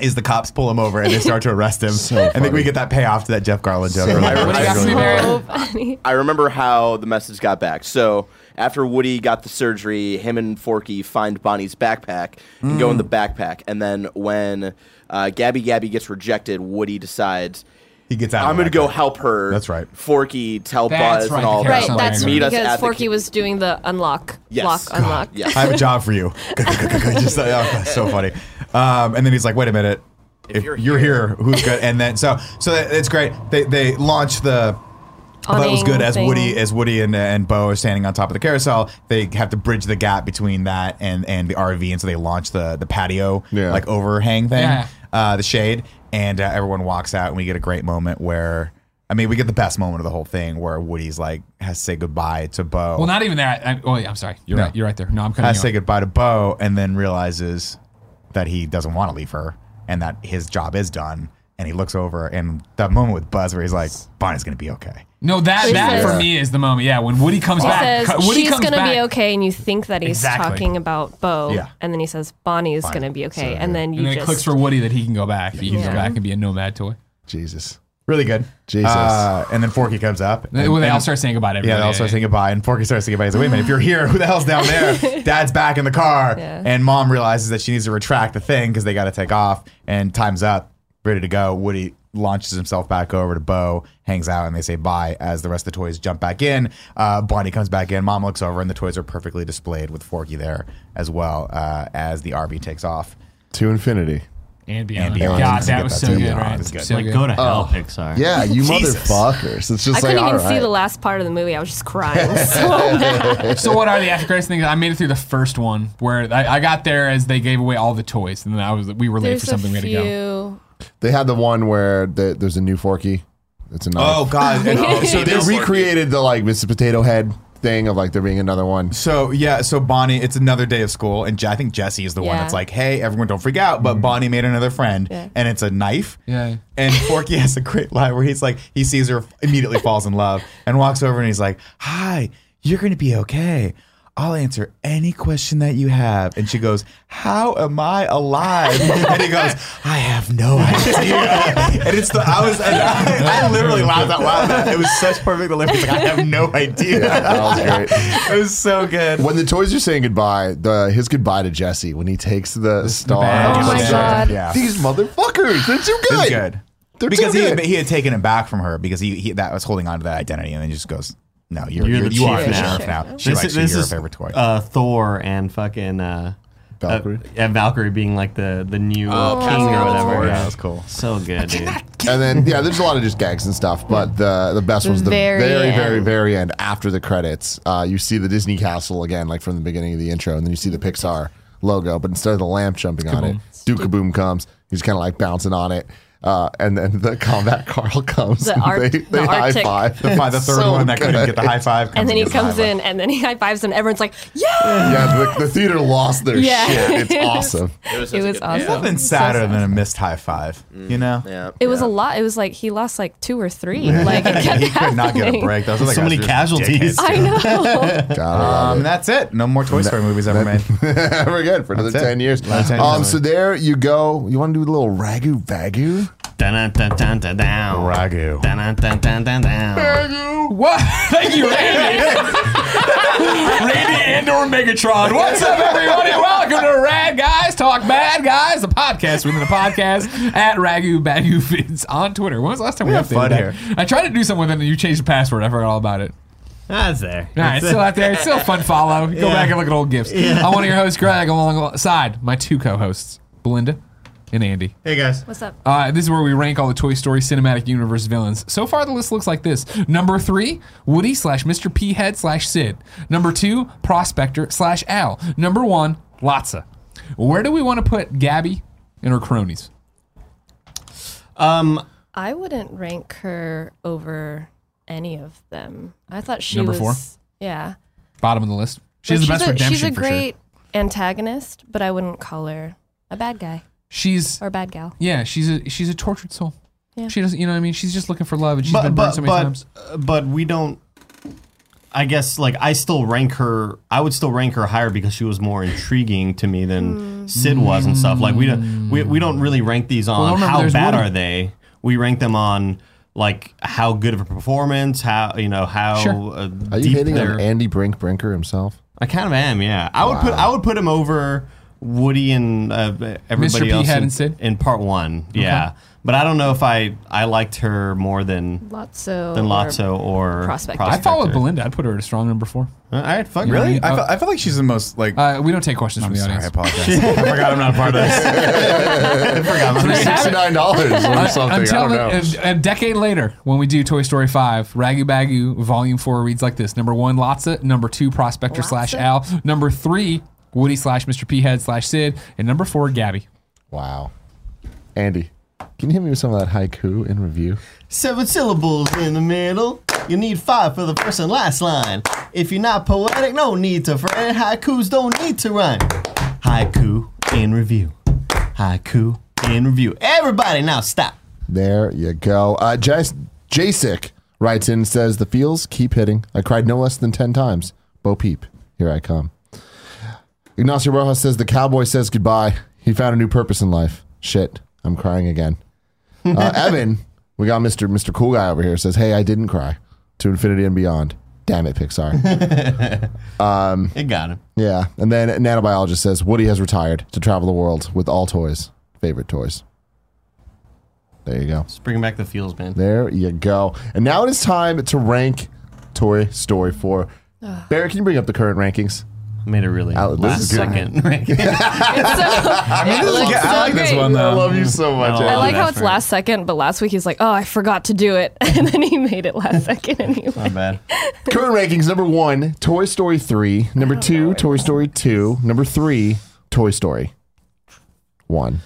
Is the cops pull him over and they start to arrest him? I think we get that payoff to that Jeff Garlin joke. So I really- What do you I got for me, really- Barry? So funny. I remember how the message got back. So after Woody got the surgery, him and Forky find Bonnie's backpack and go in the backpack. And then when uh, Gabby Gabby gets rejected, Woody decides He gets out. I'm going to go help her. That's right. Forky, tell That's Buzz right, and all the Right, that. carousel that's Meet us because at Forky ca- was doing the unlock, Yes. lock, God, unlock. yes. I have a job for you. Just oh, that's so funny. Um, and then he's like, "Wait a minute, if, you're you're, here, who's good?" And then so so that, it's great. They they launch the I thought it was good as awning Woody as Woody and and Bo are standing on top of the carousel. They have to bridge the gap between that and and the RV, and so they launch the the patio Yeah. like overhang thing, Yeah. Uh, the shade, and uh, everyone walks out, and we get a great moment where. I mean, we get the best moment of the whole thing where Woody's like has to say goodbye to Bo. Well, not even that. I, oh, yeah, I'm sorry. You're No. right. You're right there. No, I'm cutting has you to say off. goodbye to Bo, and then realizes that he doesn't want to leave her, and that his job is done. And he looks over, and that moment with Buzz where he's like, "Bonnie's gonna be okay." No, that He that says- for me is the moment. Yeah, when Woody comes He back. says cu- Woody she's comes gonna back. be okay, and you think that he's Exactly. talking about Bo, Yeah. and then he says Bonnie is Fine. gonna be okay, So, and then you And then it just clicks for Woody that he can go back. He can Yeah. go back and be a nomad toy. Jesus. Really good. Jesus. Uh, and then Forky comes up. Well, and- they all and- start saying goodbye to Yeah, they all start saying goodbye, and Forky starts saying goodbye. He's like, "Wait a minute, if you're here, who the hell's down there?" Dad's back in the car, Yeah. and Mom realizes that she needs to retract the thing because they got to take off. And time's up, ready to go. Woody launches himself back over to Bo, hangs out, and they say bye as the rest of the toys jump back in. Uh, Bonnie comes back in. Mom looks over, and the toys are perfectly displayed with Forky there as well uh, as the RV takes off. To infinity. And beyond. And beyond. God, To that get was that so to good, beyond right? good. So like good. go to hell, Pixar. Yeah, you motherfuckers. It's just I like, couldn't even all see the last part of the movie. I was just crying so. So what are the after credits things? I made it through the first one where I, I got there as they gave away all the toys, and then I was we were late There's for a something we had to go. Few. They had the one where the, there's a new Forky. It's a knife. Oh God! And, oh, so they recreated the like Mr. Potato Head thing of like there being another one. So yeah, so Bonnie, it's another day of school, and Je- I think Jesse is the one Yeah. that's like, "Hey, everyone, don't freak out." But mm-hmm. Bonnie made another friend, Yeah. and it's a knife. Yeah. And Forky has a great line where he's like, he sees her, immediately falls in love, and walks over and he's like, "Hi, you're gonna be okay. I'll answer any question that you have." And she goes, "How am I alive?" and he goes, "I have no idea." and it's the I was I, I literally laughed out loud. It was such perfect delivery. Like, "I have no idea." That was great. it was so good. When the toys are saying goodbye, the his goodbye to Jesse when he takes the star. bag. Oh my puts God. Yeah. These motherfuckers, they're too It was good. good. They're because too he, good. he had taken it back from her because he, he that was holding on to that identity and then he just goes, no, you're, You're you're, the you are chief the now. sheriff now. She This, likes is, you. this You're is her favorite toy. Uh, Thor and fucking uh, Valkyrie. Uh, yeah, Valkyrie being like the the new Oh, king or whatever. Yeah, that was cool. So good, dude. and then yeah, there's a lot of just gags and stuff, but the the best was the very very very end. very end after the credits. Uh, you see the Disney castle again, like from the beginning of the intro, and then you see the Pixar logo, but instead of the lamp jumping on it, Duke Boom comes. He's kind of like bouncing on it. Uh, and then the combat Carl comes. The and Ar- they, the high Arctic- five. The, fi- the third So one that couldn't get the high five. And then he gets comes in, and then he high fives, and everyone's like, "Yeah!" Yeah, the, the theater lost their Yeah. shit. It's awesome. It was, It was awesome. yeah. Nothing So sadder sad. than a missed high five. You know. Yeah. It was yeah. a lot. It was like he lost like two or three. Like it kept he could not get a break. Those other So many casualties. I know. God, Um, it. that's it. No more Toy Story movies ever made. We're good for another 10 years. Another 10 um, years. so there you go. You want to do a little ragu vagu? Ragu. Dun dun dun dun dun down. What? Thank you, Randy. Randy and or Megatron. What's up, everybody? Welcome to Rad Guys Talk Bad Guys, the podcast within the podcast at Ragu Bagu Vids on Twitter. When was the last time we, have updated fun that? here. I tried to do something with it and then you changed the password. I forgot all about it. Ah, That's there. Yeah, it's still out there. It's still a fun follow. Go back and look at old gifs. I'm one of your hosts, Greg, alongside my two co-hosts, Belinda and Andy. Hey guys. What's up? Uh, this is where we rank all the Toy Story cinematic universe villains. So far, the list looks like this: number three, Woody slash Mr. P Head slash Sid. Number two, Prospector slash Al. Number one, Lotso. Where do we want to put Gabby and her cronies? Um, I wouldn't rank her over any of them. I thought she Number was. four? Yeah. Bottom of the list. She's Like, the best a, redemption She's a for great sure. antagonist, but I wouldn't call her a bad guy She's or a bad gal. yeah, she's a she's a tortured soul. Yeah. She doesn't, you know what I mean? She's just looking for love, and she's but been burned but so many but, times. uh, but we don't. I guess like I still rank her. I would still rank her higher because she was more intriguing to me than Sid was and stuff. Like we don't we, we don't really rank these on remember, how there's bad Woody. are they. We rank them on like how good of a performance, how you know how Sure. uh, Are you deep hating their- on Andy Brink Brinker himself? I kind of am. Yeah, I would put I would put him over Woody and uh, everybody Mr. else P-Head in, Sid? in part one. Yeah, but I don't know if I I liked her more than Lotso. than or- Lotso or Prospector. I followed Belinda. I'd put her at a strong number four. All right, fuck Really? it. I, feel, I feel like she's the most like. Uh, we don't take questions I'm from the sorry, I audience. apologize. I forgot I'm not a part of this. Sixty-nine dollars or something. Until I don't know. a, a decade later, when we do Toy Story 5, Ragu Bagu Volume 4 reads like this Number one, Lotso. Number two, Prospector slash Lotso? Al. Number three, Woody slash Mr. P Head slash Sid. And number four, Gabby. Wow. Andy, can you hit me with some of that haiku in review? Seven syllables in the middle. You need five for the first and last line. If you're not poetic, no need to fret. Haikus don't need to rhyme. Haiku in review. Haiku in review. Everybody, now stop. There you go. Uh, Jas- Jasic writes in and says, The feels keep hitting. I cried no less than 10 times. Bo Peep, here I come. Ignacio Rojas says, The cowboy says goodbye. He found a new purpose in life. Shit, I'm crying again. Uh, Evan, we got Mr. Mr. Cool Guy over here, says, Hey, I didn't cry. To infinity and beyond. Damn it, Pixar. It got him. yeah. And then Nanobiologist says, Woody has retired to travel the world with all toys. Favorite toys. There you go. Let's bring back the feels, man. There you go. And now it is time to rank Toy Story 4. Barry, can you bring up the current rankings? Made it really Al- this last is second. It's so, it looks Yeah, I so like this one though. I love you so much. I I like that how it's for- last second, but last week he's like, "Oh, I forgot to do it," and then he made it last second anyway. Not bad. Current rankings number one, Toy Story 3. Number two, Toy Story 2. Number three, Toy Story 1.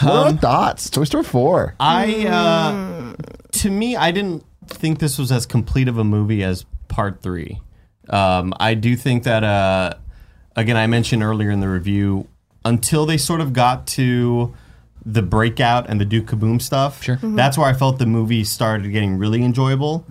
What are thoughts? Toy Story 4. I uh, to me, I didn't think this was as complete of a movie as Part Three. Um, I do think that uh, again, I mentioned earlier in the review, until they sort of got to the breakout and the Duke Kaboom stuff, Sure. that's where I felt the movie started getting really enjoyable.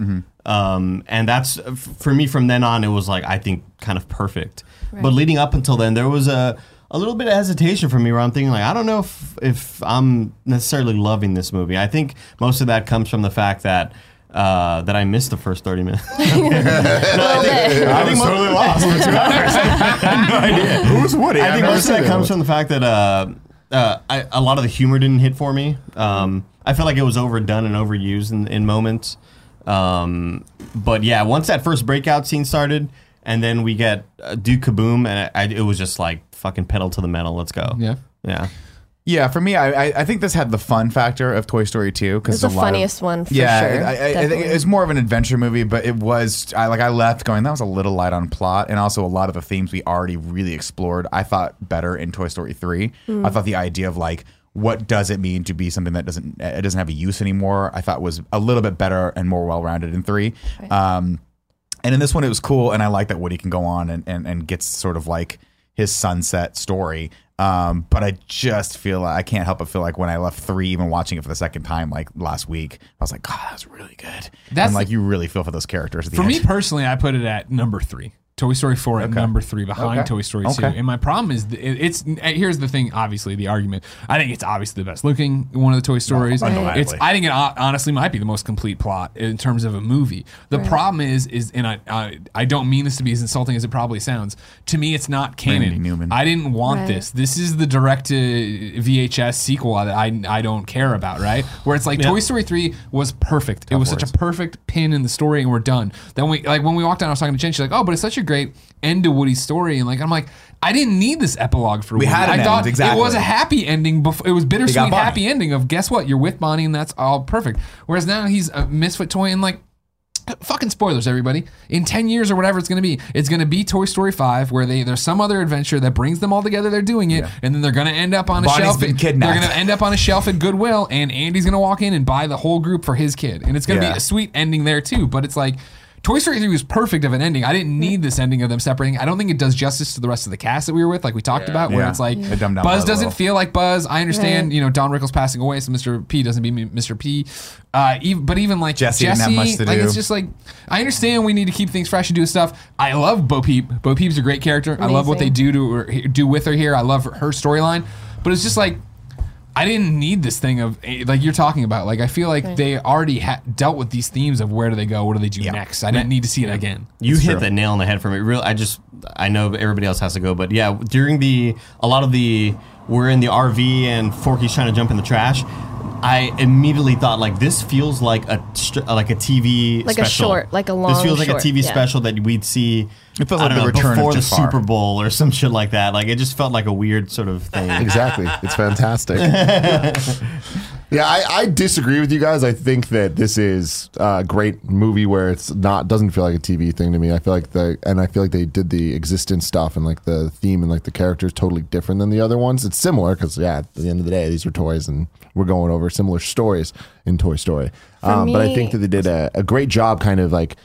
Um, and that's for me from then on, it was like I think kind of perfect. But leading up until then, there was a a little bit of hesitation for me where I'm thinking like I don't know if if I'm necessarily loving this movie. I think most of that comes from the fact that uh, that I missed the first 30 minutes. I was totally lost for two hours. no idea. Who's Woody? I I've think most of that it. comes from the fact that uh, uh, I, a lot of the humor didn't hit for me. Um, I felt like it was overdone and overused in, in moments. Um, but yeah, once that first breakout scene started, and then we get uh, Duke Kaboom, and I, it was just like fucking pedal to the metal. Let's go. Yeah. Yeah. Yeah, for me, I, I I think this had the fun factor of Toy Story 2 because It's the funniest one for yeah, sure. I, I, I think Definitely. it's more of an adventure movie, but it was I like I left going that was a little light on plot, and also a lot of the themes we already really explored. I thought better in Toy Story 3. I thought the idea of like what does it mean to be something that doesn't it doesn't have a use anymore. I thought was a little bit better and more well rounded in three. Um, and in this one, it was cool, and I like that Woody can go on and, and, and gets sort of like his sunset story. Um, but I just feel like I can't help but feel like when I left three, even watching it for the second time, like last week, I was like, God, that was really good. That's and like you really feel for those characters. At the For me personally, I put it at number three. Toy Story 4 at number three behind Okay. Toy Story 2. Okay. And my problem is, th- it- it's eh, here's the thing, obviously, the argument. I think it's obviously the best looking one of the Toy Stories. undeniably. It's, I think it ho- honestly might be the most complete plot in terms of a movie. The problem is, is and I, I, I don't mean this to be as insulting as it probably sounds. To me, it's not Randy canon. Newman. I didn't want Right. this. This is the direct to VHS sequel that I, I don't care about, right? Where it's like Yeah. Toy Story 3 was perfect. it was such a words. perfect pin in the story and we're done. Then we like when we walked down, I was talking to Jen. She's like, "Oh, but it's such a great end to Woody's story." And like I'm like, I didn't need this epilogue for We Woody. had an I end, thought exactly. it was a happy ending. Before it was bittersweet happy ending of guess what? You're with Bonnie and that's all perfect. Whereas now he's a misfit toy and like. Fucking spoilers, everybody. In ten years or whatever it's going to be, it's going to be Toy Story Five, where they there's some other adventure that brings them all together. They're doing it, and then they're going to end up on a shelf. been kidnapped. They're going to end up on a shelf at Goodwill, and Andy's going to walk in and buy the whole group for his kid, and it's going to Yeah. be a sweet ending there too. But it's like Toy Story 3 was perfect of an ending. I didn't need this ending of them separating. I don't think it does justice to the rest of the cast that we were with, like we talked about, where Yeah. it's like They dumbed down Buzz Buzz a doesn't little. feel like Buzz. I understand, Right. you know, Don Rickles passing away, so Mr. P doesn't be Mr. P. Uh, even, but even like Jesse Jesse, didn't have much to like do. it's just like I understand we need to keep things fresh and do stuff. I love Bo Peep. Bo Peep's a great character. I love what they do to her, do with her here. I love her, her storyline, but it's just like I didn't need this thing of eh, like you're talking about. Like I feel like they already ha- dealt with these themes of where do they go, what do they do Yeah. next. I didn't need to see it again. You It's hit true. the nail on the head for me. Real, I just I know everybody else has to go, but yeah, during the a lot of the we're in the RV and Forky's trying to jump in the trash. I immediately thought like this feels like a str- like a TV Like a short, like a long. This long feels like short, a TV yeah. special that we'd see. It felt like don't the know, return of before the Super Bowl or some shit like that. Like it just felt like a weird sort of thing. Exactly. It's fantastic. yeah, I, I disagree with you guys. I think that this is a great movie where it's not doesn't feel like a TV thing to me. I feel like the and I feel like they did the existence stuff and like the theme and like the characters totally different than the other ones. It's similar because yeah, at the end of the day, these are toys and we're going over similar stories in Toy Story. Um, but I think that they did a, a great job, kind of like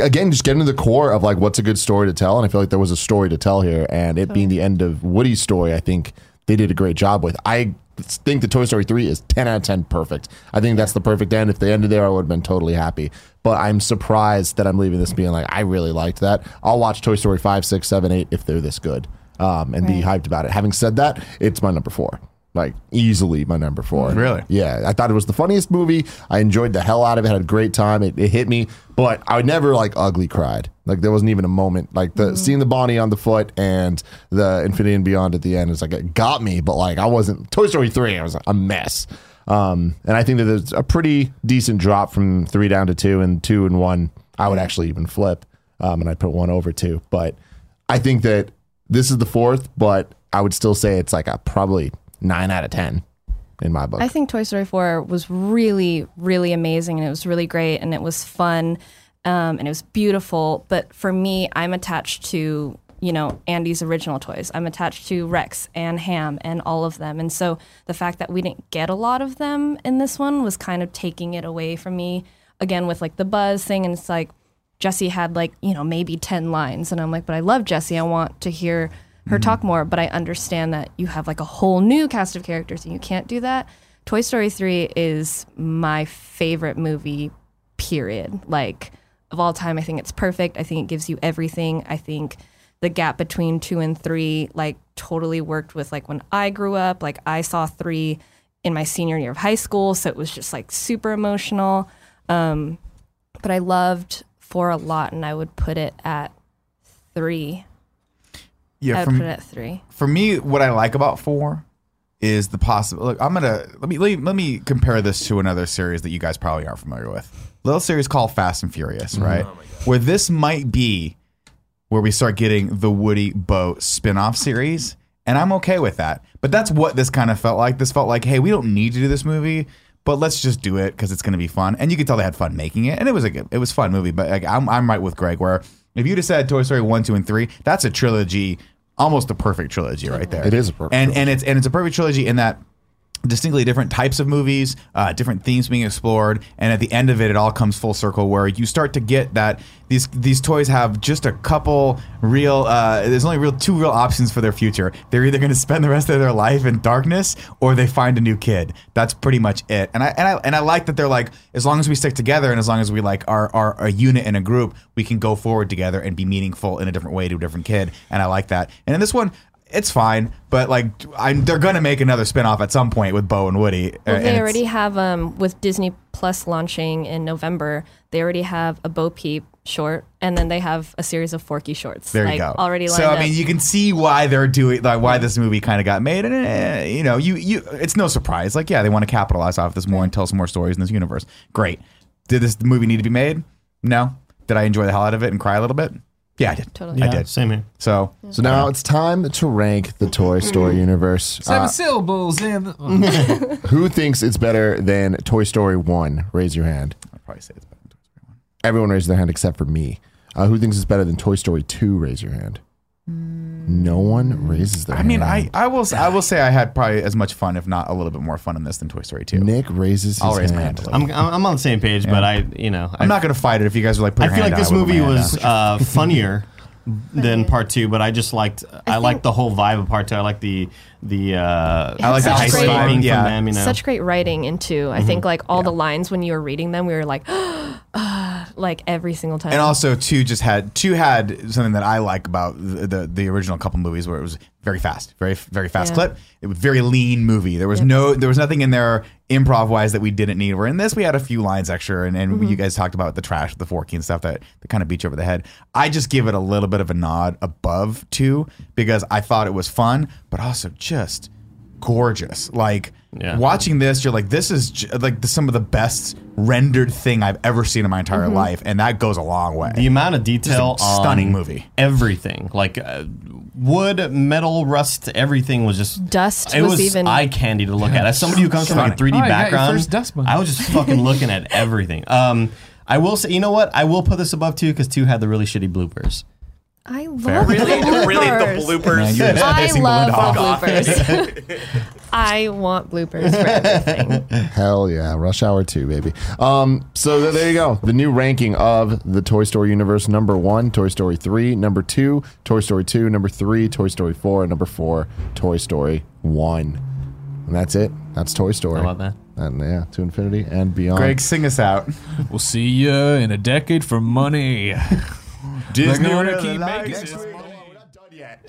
again just getting to the core of like what's a good story to tell and i feel like there was a story to tell here and it being the end of woody's story i think they did a great job with. I think the toy story 3 is 10 out of 10 perfect. I think that's the perfect end. If they ended there i would have been totally happy. But i'm surprised that i'm leaving this being like i really liked that. I'll watch toy story 5 6 7 8 if they're this good um, and be hyped about it. Having said that it's my number four like easily my number four. Really? Yeah, I thought it was the funniest movie. I enjoyed the hell out of it. Had a great time. It, it hit me, but I never like ugly cried. Like there wasn't even a moment. Like the seeing the Bonnie on the foot and the Infinity and Beyond at the end is like it got me, but like I wasn't. Toy Story three, I was like, a mess. Um, and I think that there's a pretty decent drop from three down to two, and two and one. I would actually even flip, um, and I'd put one over two. But I think that this is the fourth, but I would still say it's like a probably nine out of ten in my book. I think Toy Story 4 was really, really amazing and it was really great and it was fun um, and it was beautiful. But for me, I'm attached to, you know, Andy's original toys. I'm attached to Rex and Ham and all of them. And so the fact that we didn't get a lot of them in this one was kind of taking it away from me. Again, with like the buzz thing, and it's like Jesse had like, you know, maybe 10 lines. And I'm like, but I love Jesse. I want to hear her talk more, but I understand that you have like a whole new cast of characters and you can't do that. Toy Story 3 is my favorite movie, period. Like, of all time, I think it's perfect. I think it gives you everything. I think the gap between two and three, like, totally worked with like when I grew up. Like, I saw three in my senior year of high school, so it was just like super emotional. Um, but I loved four a lot, and I would put it at three. I Yeah, would from, put it at three. for me, what I like about four is the possible. Look, I'm gonna let me let, me let me compare this to another series that you guys probably aren't familiar with. Little series called Fast and Furious, mm-hmm. right? Oh where this might be where we start getting the Woody Bo spin-off series, and I'm okay with that. But that's what this kind of felt like. This felt like, hey, we don't need to do this movie, but let's just do it because it's going to be fun. And you could tell they had fun making it, and it was a good, it was a fun movie. But like, I'm I'm right with Greg where if you'd have said Toy Story one, two, and three, that's a trilogy, almost a perfect trilogy right there. It is a perfect and and it's and it's a perfect trilogy in that distinctly different types of movies, uh, different themes being explored, and at the end of it, it all comes full circle where you start to get that these these toys have just a couple real. Uh, there's only real two real options for their future. They're either going to spend the rest of their life in darkness or they find a new kid. That's pretty much it. And I and I and I like that they're like as long as we stick together and as long as we like are are a unit in a group, we can go forward together and be meaningful in a different way to a different kid. And I like that. And in this one it's fine, but like I'm, they're gonna make another spinoff at some point with Bo and Woody. Well, and they already have um with Disney Plus launching in November. They already have a Bo Peep short, and then they have a series of Forky shorts. There you go. Already so up. I mean, you can see why they're doing like why this movie kind of got made, and eh, you know, you you it's no surprise. Like, yeah, they want to capitalize off this more and tell some more stories in this universe. Great. Did this movie need to be made? No. Did I enjoy the hell out of it and cry a little bit? Yeah, I did. Totally. I Yeah, did. Same here. So So now it's time to rank the Toy Story universe. Seven Uh, syllables and who thinks it's better than Toy Story 1? Raise your hand. I'd probably say it's better. than Toy Story one. Everyone raised their hand except for me. Uh, who thinks it's better than Toy Story 2? Raise your hand. No one raises their I hand. mean, I, I will I will say I had probably as much fun, if not a little bit more fun in this than Toy Story 2. Nick raises his I'll raise my hand. hand. I'm, I'm I'm on the same page, but I you know I, I'm not going to fight it if you guys are like. Put I your feel hand like this down, I would put movie my hand was down. uh, funnier than part two, but I just liked I, think- liked the whole vibe of part two. I like the the uh, I like the Such high great- speed. vibing Yeah. from them. You know, Such great writing in two. I Mm-hmm. think like all the lines when you were reading them, we were like, like every single time. And also, two just had two had something that I like about the the, the original couple movies where it was very fast, very very fast Yeah. clip. It was very lean movie. There was no there was nothing in there improv wise that we didn't need. Where in this we had a few lines extra, and, and you mm-hmm. guys talked about the trash, the forky and stuff that, that kind of beat you over the head. I just give it a little bit of a nod above two because I thought it was fun, but also just gorgeous. Like Yeah. watching this, you're like, this is j- like the, some of the best rendered thing I've ever seen in my entire Mm-hmm. life, and that goes a long way. The amount of detail Just a stunning on movie. Everything, like uh, wood, metal, rust, everything was just Dust It was was, even- eye candy to look at. As somebody who comes from like a 3D Oh, you got your background, first dust bunny. I was just fucking looking at everything. Um, I will say, you know what? I will put this above two because two had the really shitty bloopers. I love Really, the really, the bloopers. bloopers. Man, you're just I pissing love Belinda the bloopers. I want bloopers for everything. Hell yeah, Rush Hour 2, baby. Um, so th- there you go. The new ranking of the Toy Story universe number one, Toy Story 3, number two, Toy Story 2, number three, Toy Story 4, and number four, Toy Story 1. And that's it. That's Toy Story. How about that? And yeah, to infinity and beyond. Greg, sing us out. We'll see you in a decade for money. Disney They're gonna really keep likes making this.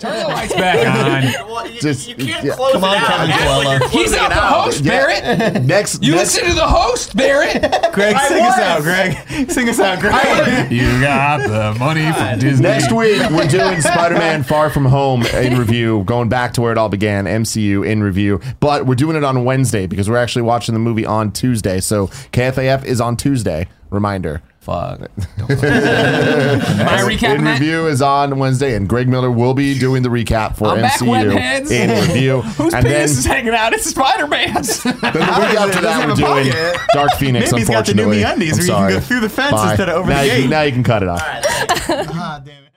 It. Turn the lights back on. Well, you, Just- you can't yeah. close Come on, it out. Kevin That's when you're He's closing not it the out. host, Barrett. Next, You next, listen to the host, Barrett. Greg, I sing us was. out. Greg, sing us out. Greg. You got the money from Disney. Next week, we're doing Spider Man Far From Home in review, going back to where it all began, MCU in review. But we're doing it on Wednesday because we're actually watching the movie on Tuesday. So KFAF is on Tuesday. Reminder. Fuck. My recap recapping in that? review is on Wednesday, and Greg Miller will be doing the recap for I'm back, MCU webheads. in review. Whose and then, penis is hanging out? It's Spider Man's. then the week after that, we're doing pocket. Dark Phoenix. Maybe he's got the new unfortunately, MeUndies where you can go through the fence Bye. instead of over now the you, gate. Now you can cut it off. Ah, damn it.